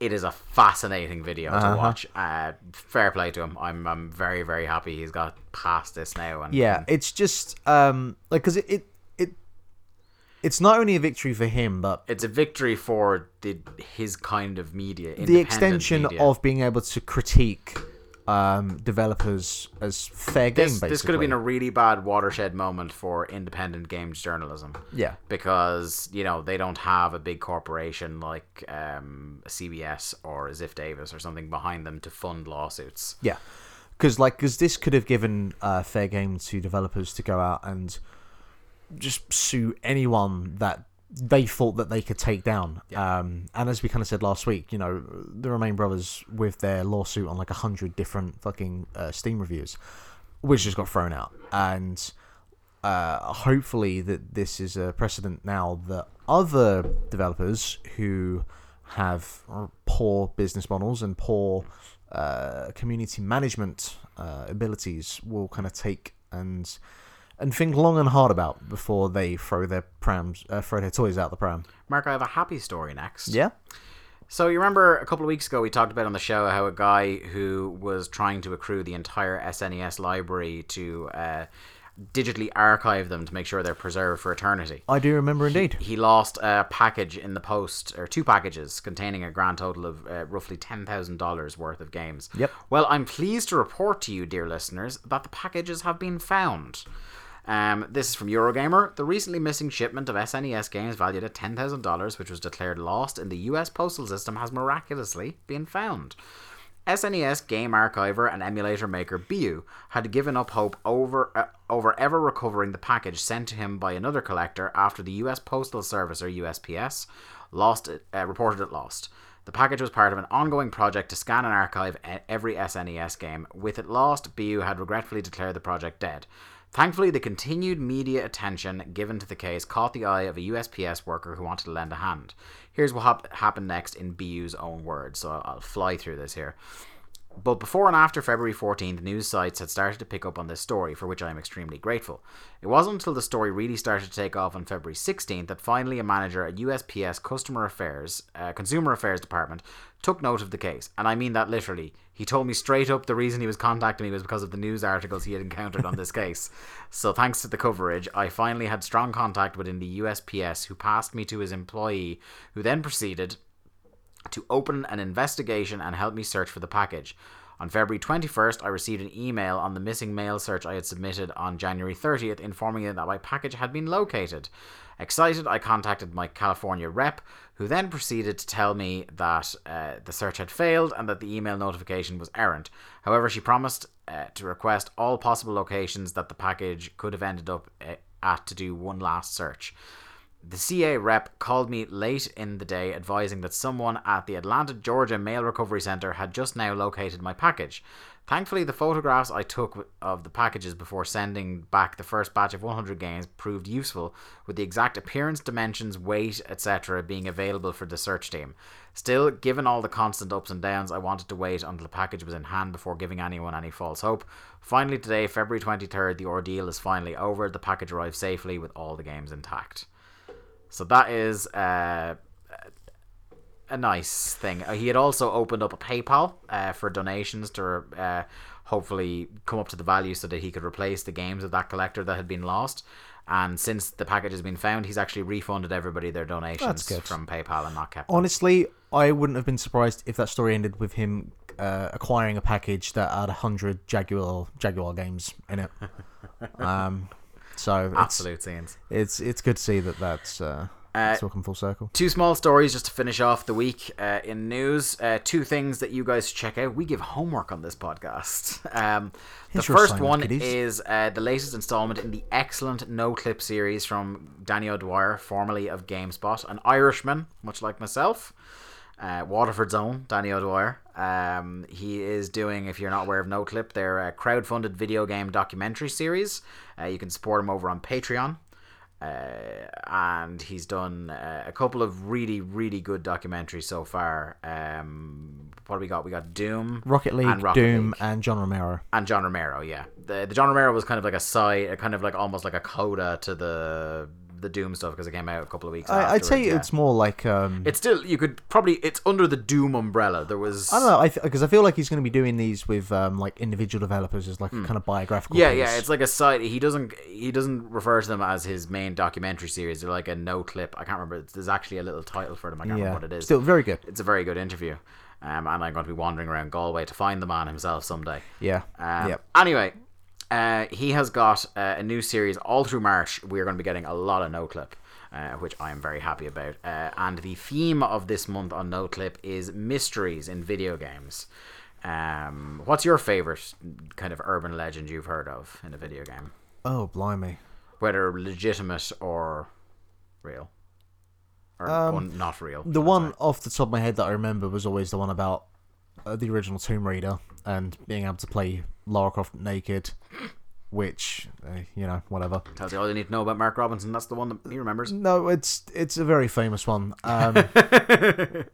it is a fascinating video Uh-huh. to watch. Uh, fair play to him. I'm, I'm very, very happy he's got past this now. And Yeah, it's just um like because it, it it it's not only a victory for him, but it's a victory for the his kind of media. the extension media. of being able to critique um, developers as fair game. this, basically, this could have been a really bad watershed moment for independent games journalism. yeah, because you know they don't have a big corporation like um, CBS or Ziff Davis or something behind them to fund lawsuits. yeah, because like because this could have given uh, fair game to developers to go out and just sue anyone that they thought that they could take down. Um, and as we kind of said last week, you know, the Romine brothers with their lawsuit on like a hundred different fucking uh, Steam reviews, which just got thrown out. And uh, hopefully that this is a precedent now that other developers who have poor business models and poor uh, community management uh, abilities will kind of take and and think long and hard about before they throw their prams, uh, throw their toys out the pram. Mark, I have a happy story next. Yeah. So you remember a couple of weeks ago we talked about on the show how a guy who was trying to accrue the entire SNES library to uh, digitally archive them to make sure they're preserved for eternity. I do remember indeed. He lost a package in the post, or two packages containing a grand total of uh, roughly $10,000 worth of games. Yep. Well, I'm pleased to report to you, dear listeners, that the packages have been found. Um, this is from Eurogamer. The recently missing shipment of SNES games valued at $10,000, which was declared lost in the US postal system, has miraculously been found. SNES game archiver and emulator maker byuu had given up hope over uh, over ever recovering the package sent to him by another collector after the U.S. Postal Service or USPS lost it, uh, reported it lost. The package was part of an ongoing project to scan and archive every SNES game. With it lost, byuu had regretfully declared the project dead. Thankfully, the continued media attention given to the case caught the eye of a USPS worker who wanted to lend a hand. Here's what hap- happened next in byuu's own words, so I'll, I'll fly through this here. But before and after February 14th, news sites had started to pick up on this story, for which I am extremely grateful. It wasn't until the story really started to take off on February 16th that finally a manager at USPS Customer Affairs, uh, Consumer Affairs Department, took note of the case. And I mean that literally. He told me straight up the reason he was contacting me was because of the news articles he had encountered on this case. [LAUGHS] So thanks to the coverage, I finally had strong contact within the USPS, who passed me to his employee, who then proceeded to open an investigation and help me search for the package. On February 21st, I received an email on the missing mail search I had submitted on January 30th informing me that my package had been located. Excited, I contacted my California rep, who then proceeded to tell me that uh, the search had failed and that the email notification was errant. However, she promised uh, to request all possible locations that the package could have ended up uh, at to do one last search. The CA rep called me late in the day advising that someone at the Atlanta, Georgia Mail Recovery Center had just now located my package. Thankfully, the photographs I took of the packages before sending back the first batch of 100 games proved useful, with the exact appearance, dimensions, weight, etc. being available for the search team. Still, given all the constant ups and downs, I wanted to wait until the package was in hand before giving anyone any false hope. Finally, today, February 23rd, the ordeal is finally over. The package arrived safely with all the games intact. So that is uh, a nice thing. Uh, he had also opened up a PayPal uh, for donations to uh, hopefully come up to the value so that he could replace the games of that collector that had been lost. And since the package has been found, he's actually refunded everybody their donations from PayPal and not kept. them. Honestly, I wouldn't have been surprised if that story ended with him uh, acquiring a package that had hundred Jaguar Jaguar games in it. [LAUGHS] um, so it's, Absolute scenes. it's it's good to see that that's uh, it's all come full circle. Two small stories just to finish off the week uh, in news. Uh, two things that you guys check out. We give homework on this podcast. [LAUGHS] Um, the first one kiddies. is uh, the latest installment in the excellent No Clip series from Danny O'Dwyer, formerly of GameSpot, an Irishman, much like myself. Uh, Waterford's own Danny O'Dwyer. Um, he is doing, if you're not aware of No Clip, their uh, crowd-funded video game documentary series. Uh, you can support him over on Patreon uh, and he's done uh, a couple of really really good documentaries so far. Um, what do we got? We got Doom, Rocket League, and Rocket Doom, League. and John Romero. and John Romero. Yeah, the the John Romero was kind of like a side, kind of like almost like a coda to the the Doom stuff because it came out a couple of weeks. I, I'd say yeah. it's more like um, it's still you could probably it's under the Doom umbrella. There was I don't know, I because I feel like he's going to be doing these with um, like individual developers as like a kind of biographical. Hmm. Yeah, piece. yeah, it's like a side. He doesn't he doesn't refer to them as his main documentary series. They're like a no clip. I can't remember. There's actually a little title for them. I can't yeah. remember what it is. Still very good. it's a very good interview. Um, and I'm going to be wandering around Galway to find the man himself someday. Yeah. Um, yep. Anyway, uh, he has got uh, a new series all through March. We're going to be getting a lot of no clip. Uh, which I am very happy about. Uh, and the theme of this month on No Clip is mysteries in video games. Um, what's your favorite kind of urban legend you've heard of in a video game? Oh blimey. Whether legitimate or real? Or un- not real? Um, The one say. off the top of my head that I remember was always the one about uh, the original Tomb Raider and being able to play Lara Croft naked, which uh, you know whatever. tells you all you need to know about Mark Robinson. That's the one that he remembers. No, it's it's a very famous one. Um, [LAUGHS]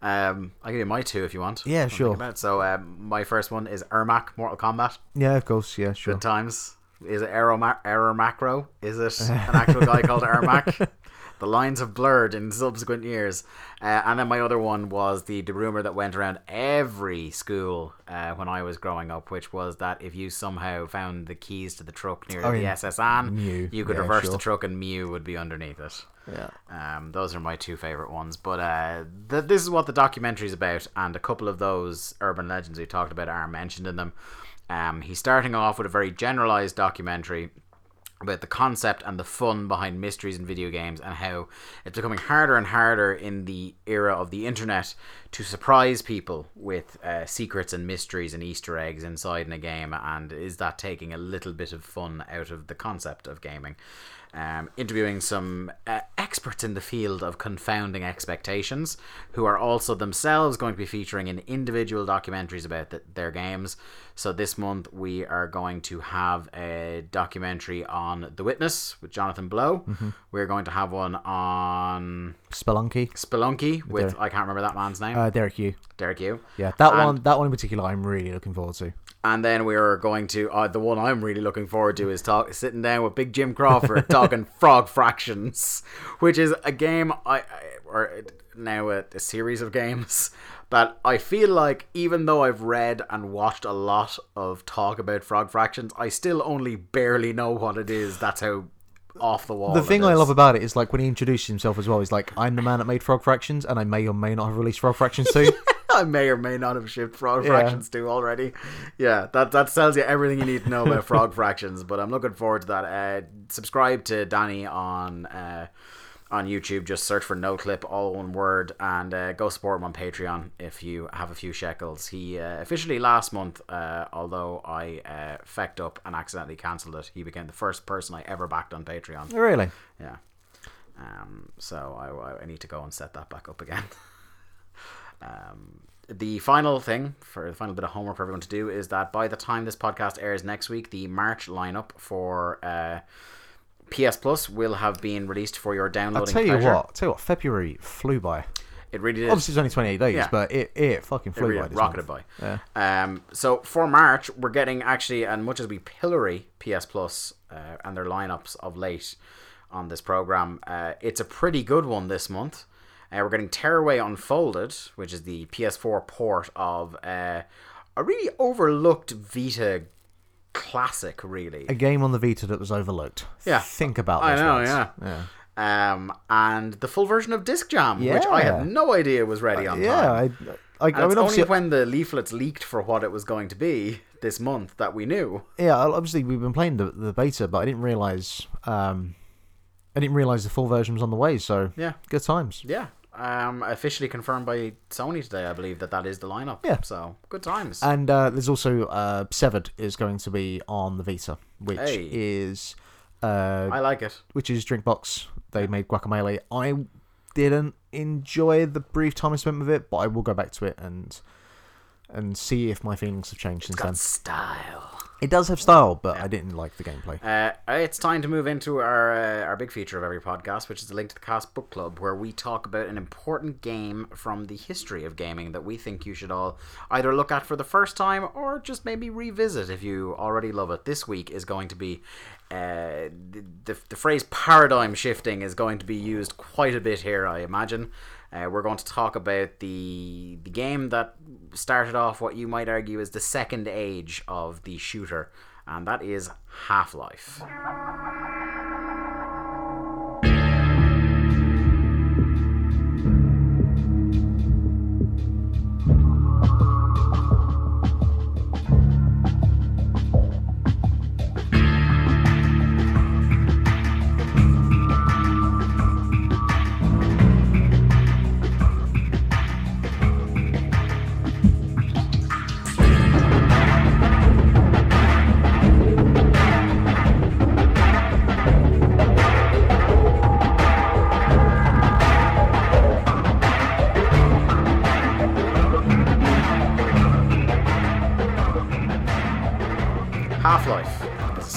Um, I'll give you my two if you want. Yeah, sure. So um, my first one is Ermac Mortal Kombat. yeah, of course, yeah, sure. Good times. Is it Ma- Error Macro? Is it [LAUGHS] an actual guy called Ermac? [LAUGHS] The lines have blurred in subsequent years. Uh, and then my other one was the, the rumor that went around every school uh, when I was growing up, which was that if you somehow found the keys to the truck near Oh, the yeah. SS Anne, Mew. you could Yeah, reverse the truck and Mew would be underneath it. Yeah. Um, those are my two favorite ones. But uh, th- this is what the documentary is about, and a couple of those urban legends we talked about are mentioned in them. Um, he's starting off with a very generalized documentary about the concept and the fun behind mysteries in video games and how it's becoming harder and harder in the era of the internet to surprise people with uh, secrets and mysteries and Easter eggs inside in a game. And is that taking a little bit of fun out of the concept of gaming? Um, interviewing some uh, experts in the field of confounding expectations, who are also themselves going to be featuring in individual documentaries about th- their games. So this month we are going to have a documentary on The Witness with Jonathan Blow. We're going to have one on Spelunky, Spelunky with I can't remember that man's name, uh, Derek Yu. Derek Yu. Yeah, that And- one. That one in particular, I'm really looking forward to. And then we are going to uh, the one I'm really looking forward to is talk sitting down with Big Jim Crawford [LAUGHS] talking Frog Fractions, which is a game I, I or now a, a series of games that I feel like even though I've read and watched a lot of talk about Frog Fractions, I still only barely know what it is. That's how off the wall. The thing I love about it is like when he introduces himself as well. He's like, "I'm the man that made Frog Fractions, and I may or may not have released Frog Fractions too." [LAUGHS] I may or may not have shipped frog Yeah. fractions too already. Yeah, that that tells you everything you need to know about frog [LAUGHS] fractions. But I'm looking forward to that. Uh, subscribe to Danny on uh, on YouTube. Just search for No Clip, all one word, and uh, go support him on Patreon if you have a few shekels. He uh, officially last month, uh, although I uh, fecked up and accidentally cancelled it, he became the first person I ever backed on Patreon. really? Yeah. Um, so I, I need to go and set that back up again. [LAUGHS] um, the final thing for the final bit of homework for everyone to do is that by the time this podcast airs next week, the March lineup for uh, PS Plus will have been released for your I'll downloading tell you pleasure. what. Tell you what. February flew by. It really did. Obviously, it's only 28 days, Yeah. but it it fucking It flew really by. This rocketed month. by. Yeah. Um, so for March, we're getting actually, and much as we pillory PS Plus uh, and their lineups of late on this program, uh, it's a pretty good one this month. Uh, we're getting Tearaway Unfolded, which is the PS4 port of uh, a really overlooked Vita classic, really. A game on the Vita that was overlooked. Yeah. Think about I know, once. yeah. yeah. Um, and the full version of Disc Jam, which I had no idea was ready on Yeah, time. I, I, And I mean, obviously, only when the leaflets leaked for what it was going to be this month that we knew. yeah, obviously we've been playing the, the beta, but I didn't realize, um, I didn't realize the full version was on the way. So Yeah. good times. Yeah. Um, officially confirmed by Sony today, I believe that that is the lineup. Yeah. So good times. And uh, there's also uh, Severed is going to be on the Vita, which Hey. is uh, I like it. which is Drinkbox. They made Guacamelee. I didn't enjoy the brief time I spent with it, but I will go back to it and and see if my feelings have changed since then. Style. It does have style, but I didn't like the gameplay. Uh, it's time to move into our uh, our big feature of every podcast, which is the link to the Cast Book Club, where we talk about an important game from the history of gaming that we think you should all either look at for the first time or just maybe revisit if you already love it. This week is going to be uh, the, the the phrase paradigm shifting is going to be used quite a bit here, I imagine. Uh, we're going to talk about the the game that started off what you might argue is the second age of the shooter, and that is Half Life.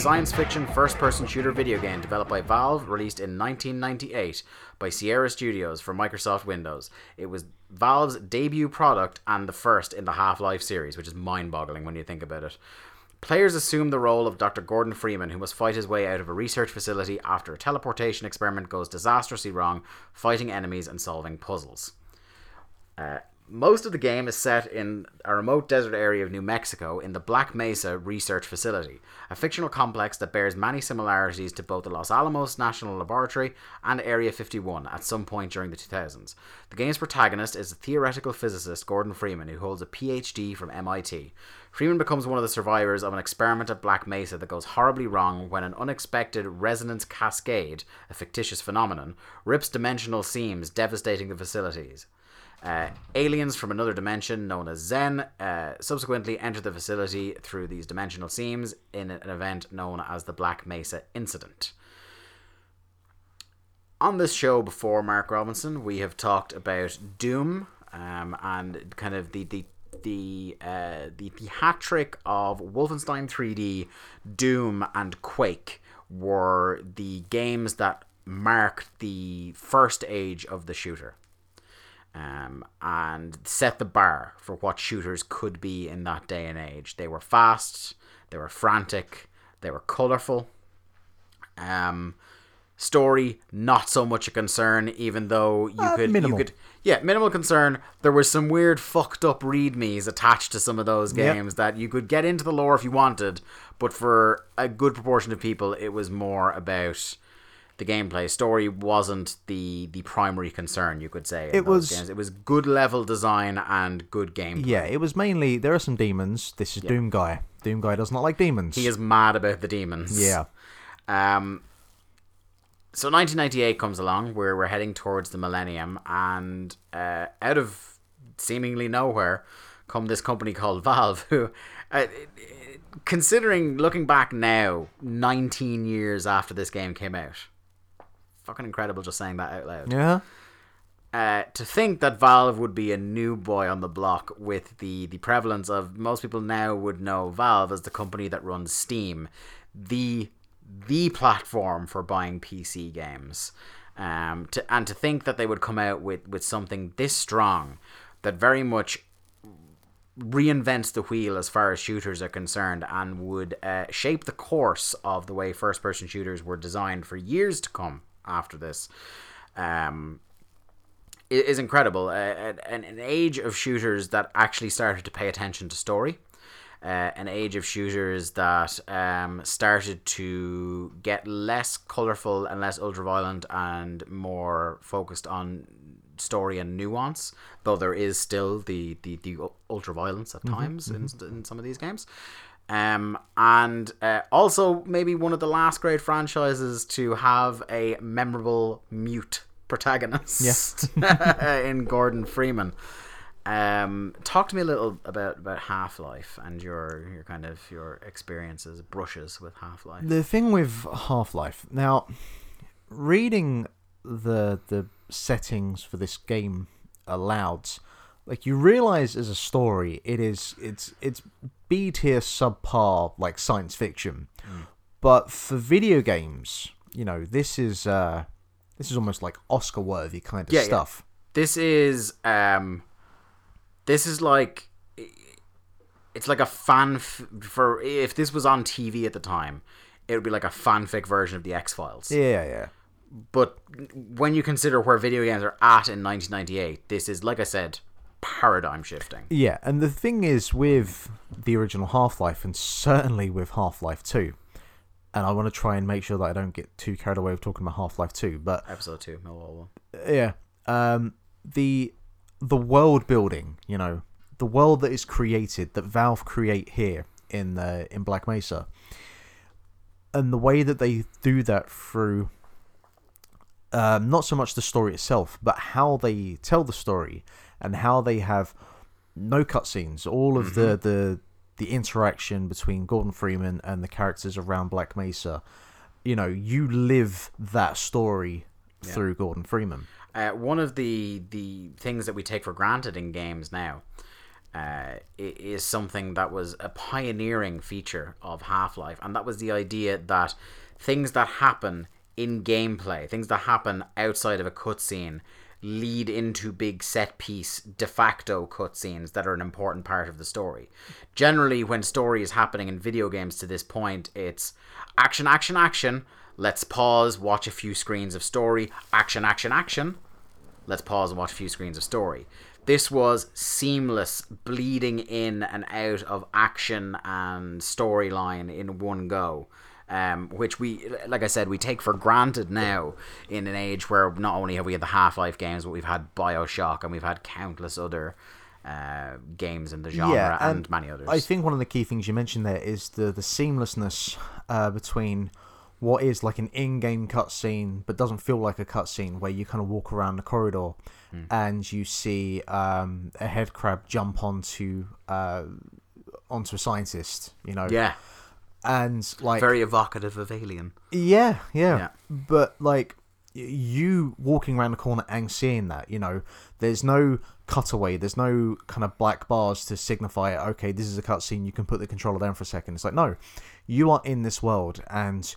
Science fiction first person shooter video game developed by Valve, released in 1998 by Sierra Studios for Microsoft Windows. It was Valve's debut product and the first in the Half Life series, which is mind boggling when you think about it. Players assume the role of Dr. Gordon Freeman, who must fight his way out of a research facility after a teleportation experiment goes disastrously wrong, fighting enemies and solving puzzles. Uh, most of the game is set in a remote desert area of New Mexico in the Black Mesa Research Facility, a fictional complex that bears many similarities to both the Los Alamos National Laboratory and Area 51 at some point during the 2000s. The game's protagonist is a theoretical physicist, Gordon Freeman, who holds a PhD from MIT. Freeman becomes one of the survivors of an experiment at Black Mesa that goes horribly wrong when an unexpected resonance cascade, a fictitious phenomenon, rips dimensional seams, devastating the facilities. Uh, aliens from another dimension, known as Xen, uh, subsequently enter the facility through these dimensional seams in an event known as the Black Mesa Incident. On this show before, Mark Robinson, we have talked about Doom um, and kind of the the the uh, the, the hat trick of Wolfenstein 3D, Doom, and Quake were the games that marked the first age of the shooter um, and set the bar for what shooters could be in that day and age. They were fast, they were frantic, they were colorful. Um, story not so much a concern, even though you Uh, could minimal. you could yeah minimal concern. There was some weird fucked up readmes attached to some of those Yep. games that you could get into the lore if you wanted, but for a good proportion of people, it was more about. The gameplay story wasn't the the primary concern, you could say. It was- games. It was good level design and good gameplay. Yeah, it was mainly there are some demons. This is Doom guy. Doom guy does not like demons. He is mad about the demons. Yeah. Um. So 1998 comes along, where we're heading towards the millennium, and uh, out of seemingly nowhere, come this company called [LAUGHS] Valve, who, uh, considering looking back now, 19 years after this game came out, fucking incredible just saying that out loud. Yeah. uh, to think that Valve would be a new boy on the block with the, the prevalence of most people now would know Valve as the company that runs Steam, the the platform for buying PC games. Um, to, and to think that they would come out with, with something this strong that very much reinvents the wheel as far as shooters are concerned and would uh, shape the course of the way first person shooters were designed for years to come after this. Um, is incredible. Uh, an, an age of shooters that actually started to pay attention to story. Uh, an age of shooters that um, started to get less colorful and less ultraviolent and more focused on story and nuance. Though there is still the the, the ultraviolence at times In, in some of these games. Um, and uh, also maybe one of the last great franchises to have a memorable mute protagonist [LAUGHS] in Gordon Freeman. Um, talk to me a little about about Half Life and your your kind of your experiences, brushes with Half Life. The thing with Half Life now, reading the the settings for this game aloud, like you realize as a story, it is it's it's B tier subpar like science fiction, but for video games, you know this is uh this is almost like Oscar worthy kind of Yeah, yeah. stuff. This is um, this is like it's like a fan f- for if this was on TV at the time, it would be like a fanfic version of the X Files. Yeah, yeah. But when you consider where video games are at in 1998, this is like I said, paradigm shifting. Yeah, and the thing is with the original Half Life, and certainly with Half Life 2, and I want to try and make sure that I don't get too carried away with talking about Half Life 2, but Episode two, Millwall. 1. yeah, um, the the world building, you know, the world that is created, that Valve create here in uh, in Black Mesa, and the way that they do that through um, not so much the story itself, but how they tell the story and how they have no cutscenes. All of the, the the interaction between Gordon Freeman and the characters around Black Mesa. You know, you live that story through Gordon Freeman. Uh, one of the the things that we take for granted in games now uh, is something that was a pioneering feature of Half Life, and that was the idea that things that happen in gameplay, things that happen outside of a cutscene, lead into big set piece de facto cutscenes that are an important part of the story. Generally, when story is happening in video games to this point, it's action, action, action. Let's pause, watch a few screens of story. Action, action, action let's pause and watch a few screens of story. This was seamless, bleeding in and out of action and storyline in one go. Um, which we, like I said, we take for granted now in an age where not only have we had the Half Life games, but we've had Bioshock and we've had countless other uh, games in the genre and, many others. I think one of the key things you mentioned there is the the seamlessness uh, between what is like an in-game cutscene but doesn't feel like a cutscene, where you kind of walk around the corridor Hmm. and you see um, a head crab jump onto uh, onto a scientist, you know, yeah, and like very evocative of Alien. Yeah, yeah, Yeah. But like you walking around the corner and seeing that, you know, there's no cutaway, there's no kind of black bars to signify, okay, this is a cutscene. You can put the controller down for a second. It's like no, you are in this world, and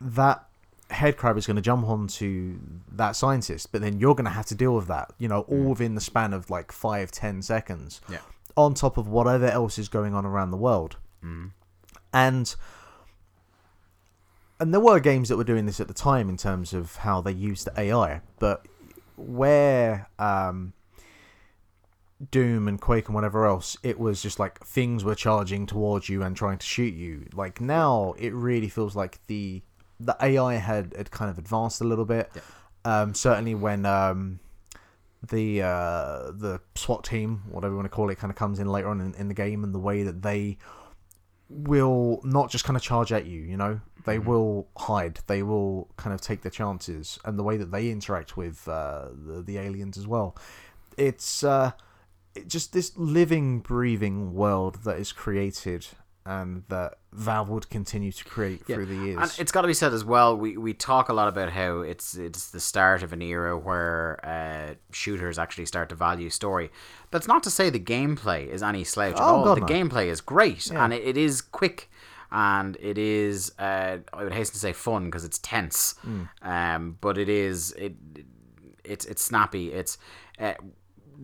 that head crab is going to jump onto that scientist, but then you're going to have to deal with that, you know, all mm. within the span of like five, ten seconds. Yeah. On top of whatever else is going on around the world, mm. And and there were games that were doing this at the time in terms of how they used the AI, but where um, Doom and Quake and whatever else, it was just like things were charging towards you and trying to shoot you. Like now, it really feels like the the AI had, had kind of advanced a little bit. Um, certainly when um, the uh, the SWAT team, whatever you want to call it, kind of comes in later on in, in the game, and the way that they will not just kind of charge at you, you know, they will hide, they will kind of take their chances, and the way that they interact with uh, the, the aliens as well. It's uh, it just this living, breathing world that is created and that Valve would continue to create through the years. And it's got to be said as well. We, we talk a lot about how it's it's the start of an era where uh, shooters actually start to value story. That's not to say the gameplay is any slouch at Oh, all. God, the no. gameplay is great and it, it is quick and it is uh, I would hasten to say fun because it's tense. Hmm. Um, but it is it it's it's snappy. It's uh,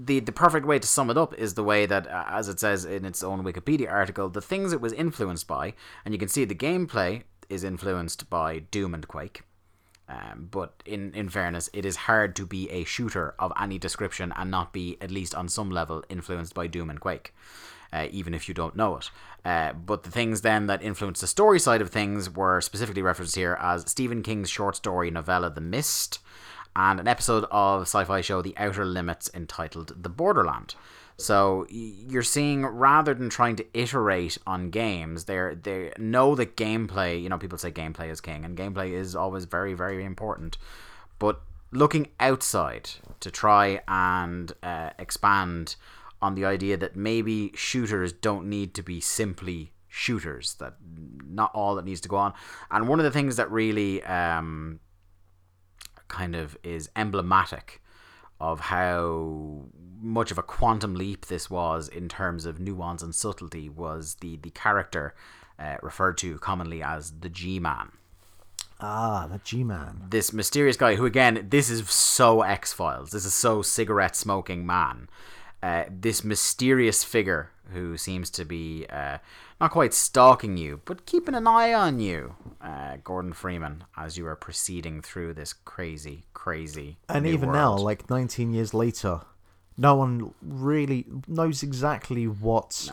the the perfect way to sum it up is the way that, uh, as it says in its own Wikipedia article, the things it was influenced by, and you can see the gameplay is influenced by Doom and Quake. Um, but in, in fairness, it is hard to be a shooter of any description and not be, at least on some level, influenced by Doom and Quake, uh, even if you don't know it. Uh, but the things then that influenced the story side of things were specifically referenced here as Stephen King's short story novella The Mist, and an episode of sci-fi show The Outer Limits entitled The Borderland. So you're seeing rather than trying to iterate on games, they they know that gameplay. You know, people say gameplay is king, and gameplay is always very very important. But looking outside to try and uh, expand on the idea that maybe shooters don't need to be simply shooters. That not all that needs to go on. And one of the things that really um, kind of is emblematic of how much of a quantum leap this was in terms of nuance and subtlety was the the character uh, referred to commonly as the G-man. ah, the G-Man. This mysterious guy who again this is so X-Files. This is so cigarette smoking man. Uh, this mysterious figure who seems to be uh, not quite stalking you, but keeping an eye on you, uh, Gordon Freeman, as you are proceeding through this crazy, crazy. And even now, like 19 years later, no one really knows exactly what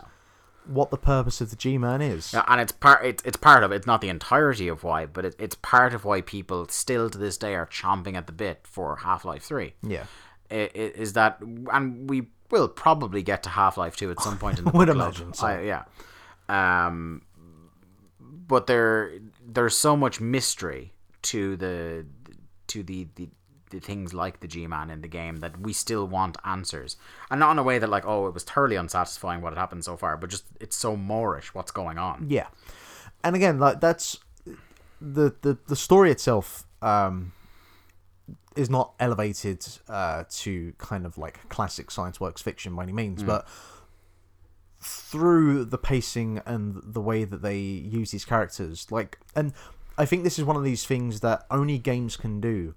what the purpose of the G-Man is. Yeah, and it's part it's, it's part of it's not the entirety of why, but it, it's part of why people still to this day are chomping at the bit for Half Life Three. Yeah. I- i- Is that and we will probably get to Half Life Two at some point in the [LAUGHS] Would imagine so. I- yeah. Um, but there there's so much mystery to the to the the, the things like the G-Man in the game that we still want answers, and not in a way that like oh it was thoroughly unsatisfying what had happened so far, but just it's so Moorish what's going on. Yeah, and again, like that's the the the story itself um, is not elevated uh, to kind of like classic science works fiction by any means, but through the pacing and the way that they use these characters, like, and I think this is one of these things that only games can do.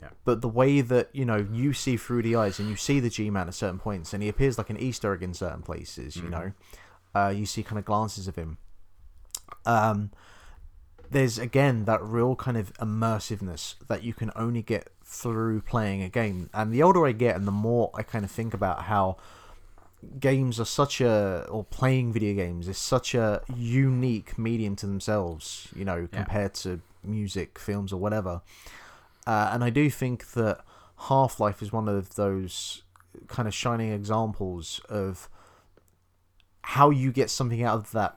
Yeah. But the way that you know you see through the eyes and you see the G-man at certain points, and he appears like an Easter egg in certain places. You know, uh, you see kind of glances of him. Um, there's again that real kind of immersiveness that you can only get through playing a game. And the older I get, and the more I kind of think about how games are such a or playing video games is such a unique medium to themselves you know compared to music films or whatever. Uh, and i do think that half-life is one of those kind of shining examples of how you get something out of that.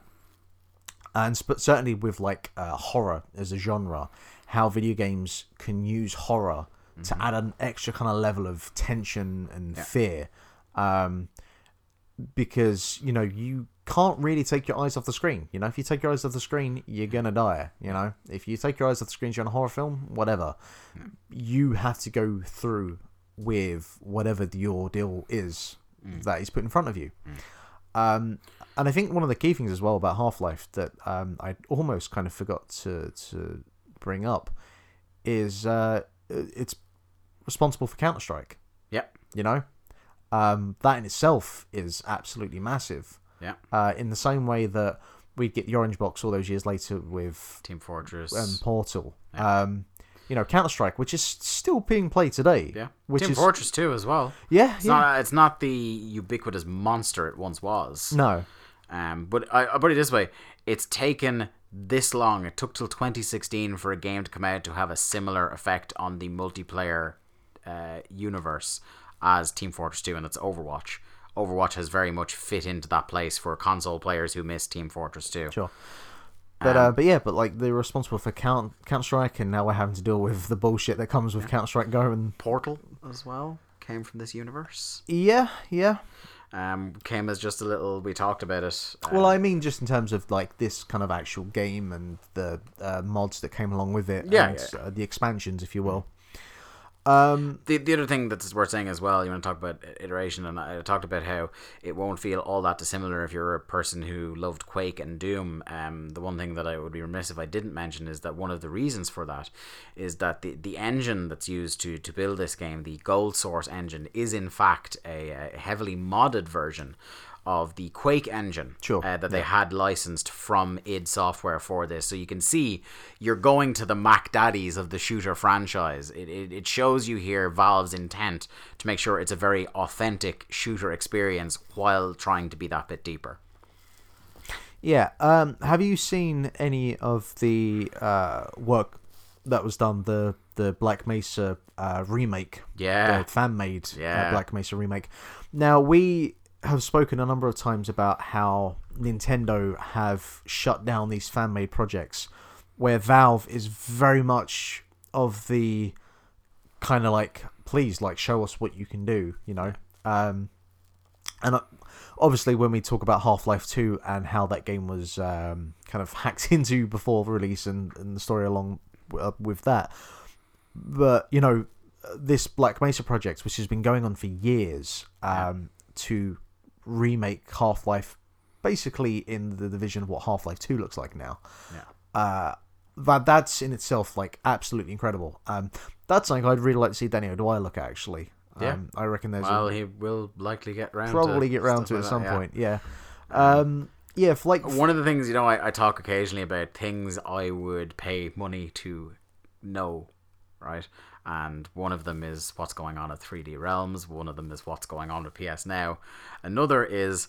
And sp- certainly with like uh, horror as a genre how video games can use horror to add an extra kind of level of tension and fear. Um, because you know you can't really take your eyes off the screen. You know, if you take your eyes off the screen, you're gonna die. You know, if you take your eyes off the screen you're during a horror film, whatever, you have to go through with whatever the deal is that is put in front of you. Um, and I think one of the key things as well about Half Life that um, I almost kind of forgot to to bring up is uh, it's responsible for Counter Strike. Yep. You know, um, that in itself is absolutely massive. Yeah. Uh, in the same way that we get the Orange Box all those years later with Team Fortress. and Portal. Um, you know, Counter Strike, which is still being played today. yeah. Which Team is Fortress 2 as well. yeah, It's yeah. not it's not the ubiquitous monster it once was. no, Um, but I, I'll put it this way: it's taken this long. It took till 2016 for a game to come out to have a similar effect on the multiplayer uh, universe as Team Fortress 2, and it's Overwatch. Overwatch has very much fit into that place for console players who miss Team Fortress 2. sure. But uh, but yeah, but like they're responsible for Count Counter Strike, and now we're having to deal with the bullshit that comes with Counter Strike Go. And Portal as well came from this universe. yeah, yeah. Um, came as just a little. We talked about it. uh, Well, I mean, just in terms of like this kind of actual game and the uh, mods that came along with it, Yeah, and, yeah. Uh, the expansions, if you will. Um, the, the other thing that's worth saying as well, you want to talk about iteration, and I talked about how it won't feel all that dissimilar if you're a person who loved Quake and Doom. Um, the one thing that I would be remiss if I didn't mention is that one of the reasons for that is that the, the engine that's used to, to build this game, the Gold Source engine, is in fact a, a heavily modded version of the Quake engine Sure, uh, that they had licensed from id Software for this. So you can see you're going to the Mac Daddies of the shooter franchise. It, it, it shows you here Valve's intent to make sure it's a very authentic shooter experience while trying to be that bit deeper. yeah. Um, have you seen any of the uh, work that was done the the Black Mesa uh, remake? Yeah. the fan made Yeah. uh, Black Mesa remake. Now we have spoken a number of times about how Nintendo have shut down these fan made projects, where Valve is very much of the kind of like, please, like, show us what you can do, you know. Um, and uh, obviously, when we talk about Half Life 2 and how that game was um, kind of hacked [LAUGHS] into before release and, and the story along uh, with that, but you know, this Black Mesa project, which has been going on for years, um, to remake Half Life, basically in the division of what Half Life Two looks like now. Yeah. Uh, that that's in itself like absolutely incredible. Um, that's something I'd really like to see Danny O'Dwyer look at actually. Yeah. Um, I reckon there's Well, a, he will likely get round probably to get round to it at some that, yeah. point. Yeah. Um, yeah, if, like One of the things, you know, I, I talk occasionally about things I would pay money to know, right? And one of them is what's going on at 3D Realms. One of them is what's going on with PS Now. Another is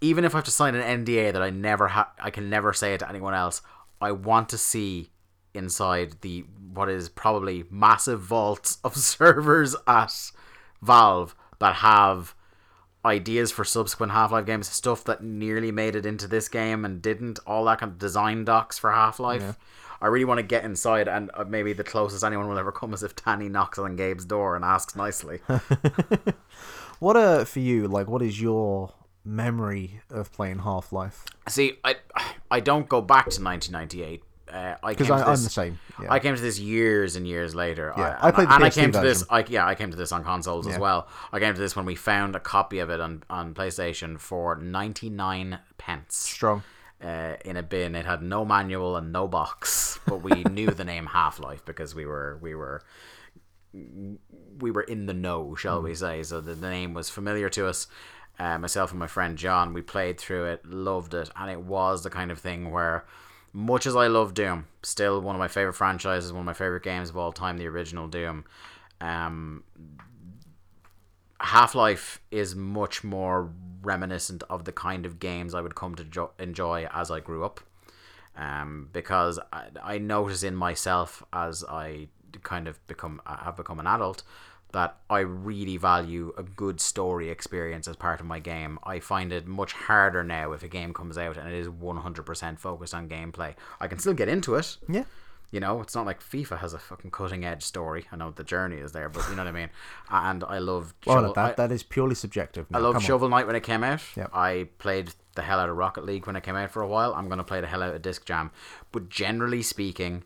even if I have to sign an NDA that I never ha- I can never say it to anyone else. I want to see inside the what is probably massive vaults of [LAUGHS] servers at Valve that have ideas for subsequent Half-Life games, stuff that nearly made it into this game and didn't, all that kind of design docs for Half-Life. I really want to get inside, and uh, maybe the closest anyone will ever come is if Danny knocks on Gabe's door and asks nicely. [LAUGHS] what uh for you, like what is your memory of playing Half Life? See, I I don't go back to 1998. Uh, I Because came I- to I'm the same, yeah. I came to this years and years later. Yeah, I, I played the and I came to this. I, yeah, I came to this on consoles as well. I came to this when we found a copy of it on on PlayStation for 99 pence. Strong. Uh, in a bin. It had no manual and no box, but we [LAUGHS] knew the name Half Life because we were we were we were in the know, shall we say? So the, the name was familiar to us. Uh, myself and my friend John, we played through it, loved it, and it was the kind of thing where much as I love Doom, still one of my favorite franchises, one of my favorite games of all time, the original Doom. Um, Half Life is much more reminiscent of the kind of games I would come to jo- enjoy as I grew up. Um, because I, I notice in myself as I kind of become have become an adult that I really value a good story experience as part of my game. I find it much harder now if a game comes out and it is 100% focused on gameplay. I can still get into it. Yeah. You know, it's not like FIFA has a fucking cutting edge story. I know the journey is there, but you know what I mean. And I love. Well, Shovel- that I- that is purely subjective. I love come. Shovel Knight when it came out. Yep. I played the hell out of Rocket League when it came out for a while. I'm going to play the hell out of Disc Jam. But generally speaking,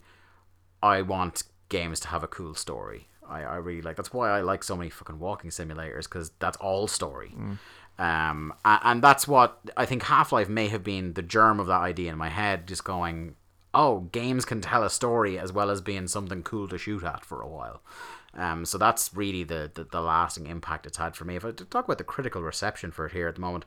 I want games to have a cool story. I, I really like that's why I like so many fucking walking simulators because that's all story. Um, a- and that's what I think Half Life may have been the germ of that idea in my head, just going, oh, games can tell a story as well as being something cool to shoot at for a while. Um, so that's really the, the, the lasting impact it's had for me. If I talk about the critical reception for it here at the moment,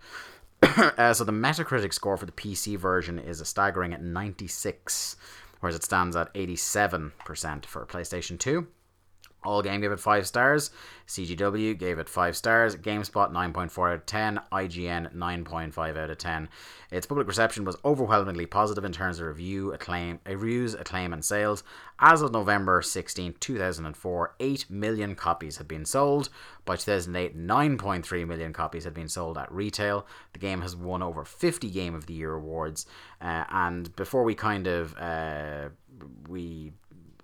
[COUGHS] uh, so the Metacritic score for the PC version is a staggering at 96, whereas it stands at 87% for PlayStation 2. All Game gave it 5 stars. CGW gave it 5 stars. GameSpot 9.4 out of 10. IGN 9.5 out of 10. Its public reception was overwhelmingly positive in terms of review, acclaim, uh, reviews, acclaim, and sales. As of November 16, 2004, 8 million copies had been sold. By 2008, 9.3 million copies had been sold at retail. The game has won over 50 Game of the Year awards. Uh, and before we kind of uh, we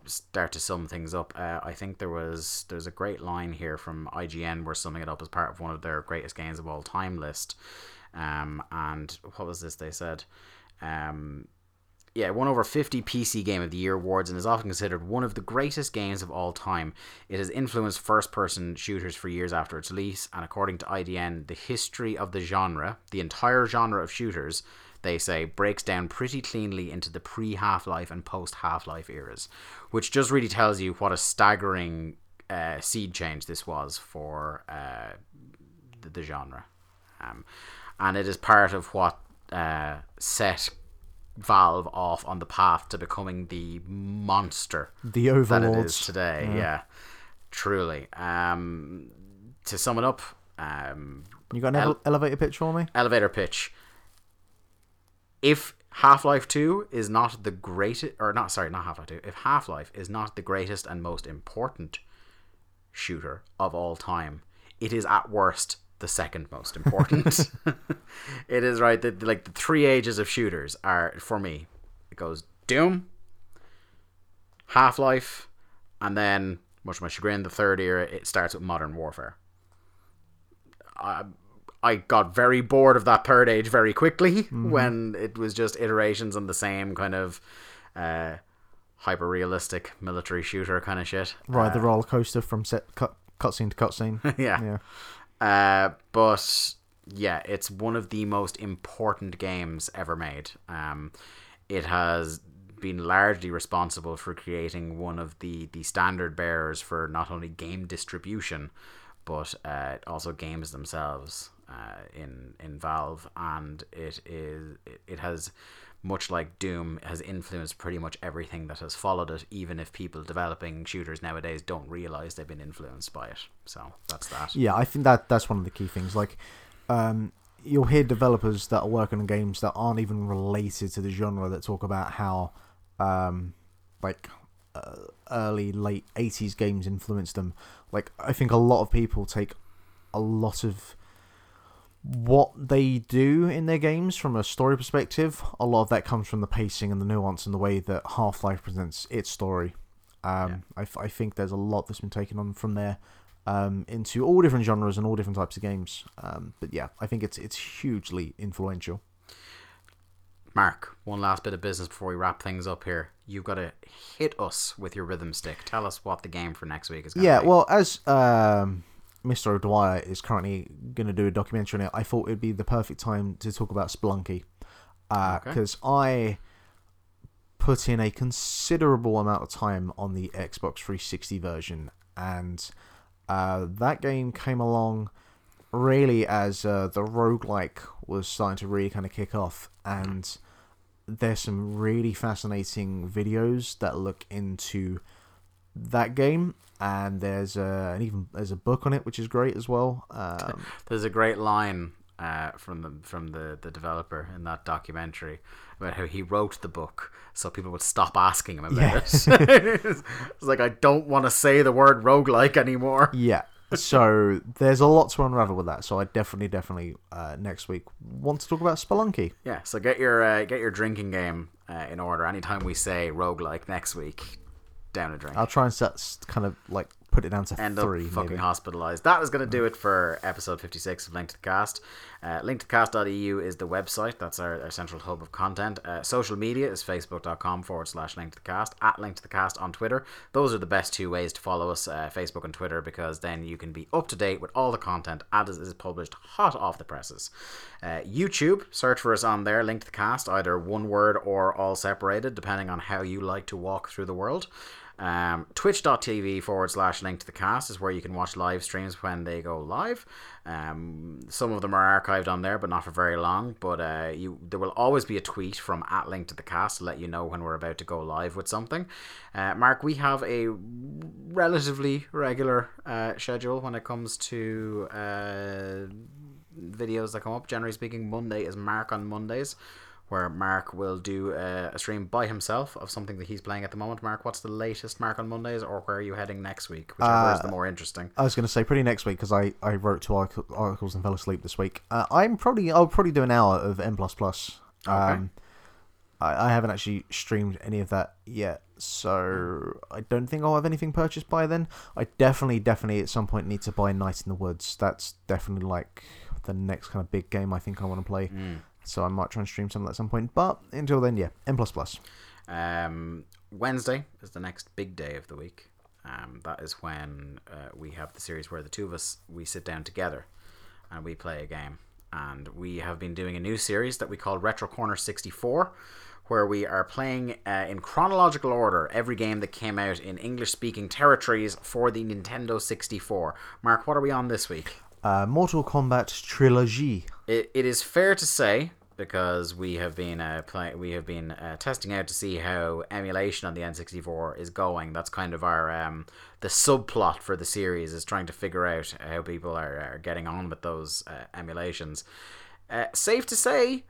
start to sum things up, uh, I think there was there's a great line here from IGN. We're summing it up as part of one of their greatest games of all time list. Um, and what was this they said? Um, yeah, it won over 50 PC Game of the Year awards and is often considered one of the greatest games of all time. It has influenced first person shooters for years after its release, and according to IGN, the history of the genre, the entire genre of shooters, they say, breaks down pretty cleanly into the pre Half Life and post Half Life eras, which just really tells you what a staggering uh, seed change this was for uh, the, the genre. Um, and it is part of what uh, set Valve off on the path to becoming the monster The that it is today. Yeah, truly. Um, to sum it up, um, You got an ele- elevator pitch for me? elevator pitch. If Half Life 2 is not the greatest, or not, sorry, not Half Life 2, if Half Life is not the greatest and most important shooter of all time, it is at worst the second most important. [LAUGHS] it is right that like the three ages of shooters are for me. It goes Doom, Half Life, and then, much to my chagrin, the third era it starts with Modern Warfare. I, I got very bored of that third age very quickly when it was just iterations on the same kind of uh, hyper realistic military shooter kind of shit. Ride the roller coaster from set cut cutscene to cutscene. [LAUGHS] yeah. yeah. Uh, but yeah, it's one of the most important games ever made. Um, it has been largely responsible for creating one of the, the standard bearers for not only game distribution, but uh, also games themselves uh, in in Valve, and it is it, has much like Doom has influenced pretty much everything that has followed it, even if people developing shooters nowadays don't realize they've been influenced by it. So that's that. Yeah, I think that that's one of the key things. Like, um, you'll hear developers that are working on games that aren't even related to the genre that talk about how, um, like, uh, early late '80s games influenced them. Like, I think a lot of people take a lot of what they do in their games from a story perspective. A lot of that comes from the pacing and the nuance and the way that Half Life presents its story. Um, I, I think there's a lot that's been taken on from there um, into all different genres and all different types of games. Um, but yeah, I think it's it's hugely influential. Mark, one last bit of business before we wrap things up here. You've got to hit us with your rhythm stick. Tell us what the game for next week is going to Yeah, well, as um, Mr. O'Dwyer is currently going to do a documentary on it, I thought it'd be the perfect time to talk about Spelunky. Because I put in a considerable amount of time on the Xbox 360 version, and uh, that game came along really as uh, the roguelike was starting to really kind of kick off, and there's some really fascinating videos that look into that game, and there's a, and even there's a book on it which is great as well. Um, [LAUGHS] There's a great line uh, from the from the, the developer in that documentary about how he wrote the book so people would stop asking him about it. [LAUGHS] it's like I don't want to say the word roguelike anymore. [LAUGHS] yeah. So there's a lot to unravel with that. So I definitely, definitely uh, next week want to talk about Spelunky. Yeah, so get your uh, get your drinking game uh, in order. Anytime we say roguelike next week, down a drink. I'll try and set kind of like put it down to end three. up fucking maybe. hospitalized. That is going to do it for episode 56 of Link to the Cast. Uh, linktothecast.eu is the website. That's our, our central hub of content. Uh, social media is facebook.com forward slash link to the cast, at link to the cast on Twitter. Those are the best two ways to follow us, uh, Facebook and Twitter, because then you can be up to date with all the content as it is published hot off the presses. Uh, YouTube, search for us on there, link to the cast, either one word or all separated, depending on how you like to walk through the world. Um, Twitch.tv forward slash link to the cast is where you can watch live streams when they go live. Um, some of them are archived on there, but not for very long. But uh, you, there will always be a tweet from at link to the cast to let you know when we're about to go live with something. Uh, Mark, we have a relatively regular uh, schedule when it comes to uh, videos that come up. Generally speaking, Monday is Mark on Mondays where Mark will do a, a stream by himself of something that he's playing at the moment. Mark, what's the latest Mark on Mondays, or where are you heading next week? Whichever is the more interesting. I was going to say pretty next week because I, I wrote two articles and fell asleep this week. Uh, I'm probably I'll probably do an hour of N plus plus. Um, I, I haven't actually streamed any of that yet, so I don't think I'll have anything purchased by then. I definitely definitely at some point need to buy Night in the Woods. That's definitely like the next kind of big game I think I want to play. So I might try and stream some of that at some point. But until then, yeah, N plus plus. Um, Wednesday is the next big day of the week. Um, that is when uh, we have the series where the two of us we sit down together and we play a game. And we have been doing a new series that we call Retro Corner 64, where we are playing uh, in chronological order every game that came out in English speaking territories for the Nintendo 64. Mark, what are we on this week? Uh, Mortal Kombat Trilogy. It, it is fair to say because we have been uh, play, we have been uh, testing out to see how emulation on the N64 is going. That's kind of our um, the subplot for the series is trying to figure out how people are, are getting on with those uh, emulations. Uh, safe to say,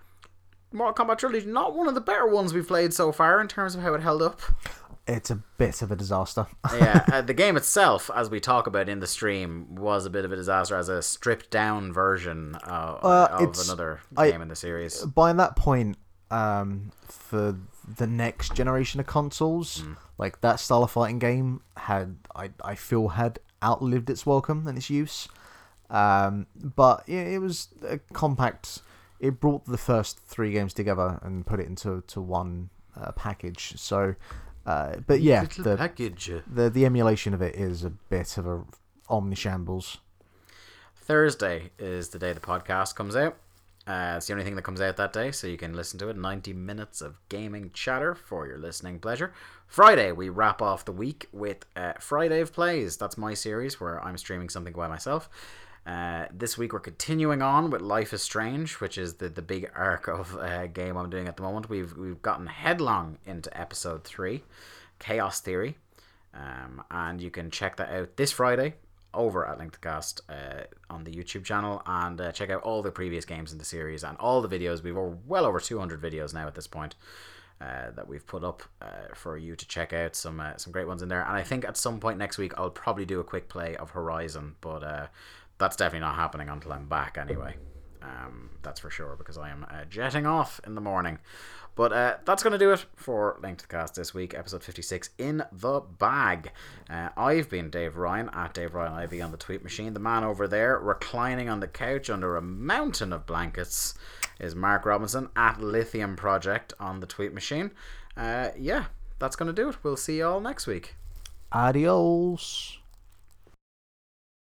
Mortal Kombat Trilogy not one of the better ones we've played so far in terms of how it held up. It's a bit of a disaster. [LAUGHS] yeah, uh, the game itself, as we talk about in the stream, was a bit of a disaster as a stripped down version uh, Uh, of another I- game in the series. by that point, um, for the next generation of consoles, like that style of fighting game had, I, I feel, had outlived its welcome and its use. Um, but yeah, it was a compact. It brought the first three games together and put it into to one uh, package. So, uh, but yeah, the, package. the the emulation of it is a bit of a omnishambles. Thursday is the day the podcast comes out. Uh, it's the only thing that comes out that day, so you can listen to it. 90 minutes of gaming chatter for your listening pleasure. Friday, we wrap off the week with uh, Friday of Plays. That's my series where I'm streaming something by myself. Uh, this week, we're continuing on with Life is Strange, which is the, the big arc of uh, game I'm doing at the moment. We've, we've gotten headlong into episode 3, Chaos Theory. Um, and you can check that out this Friday over at Link to Cast uh, on the YouTube channel and uh, check out all the previous games in the series and all the videos. We've well over 200 videos now at this point uh, that we've put up uh, for you to check out. Some uh, some great ones in there. And I think at some point next week I'll probably do a quick play of Horizon, but uh, that's definitely not happening until I'm back anyway. Um, that's for sure because I am uh, jetting off in the morning. But uh, that's going to do it for Link to the Cast this week, episode 56 in the bag. Uh, I've been Dave Ryan at Dave Ryan IB on the tweet machine. The man over there, reclining on the couch under a mountain of blankets, is Mark Robinson at Lithium Project on the tweet machine. Uh, yeah, that's going to do it. We'll see you all next week. Adios.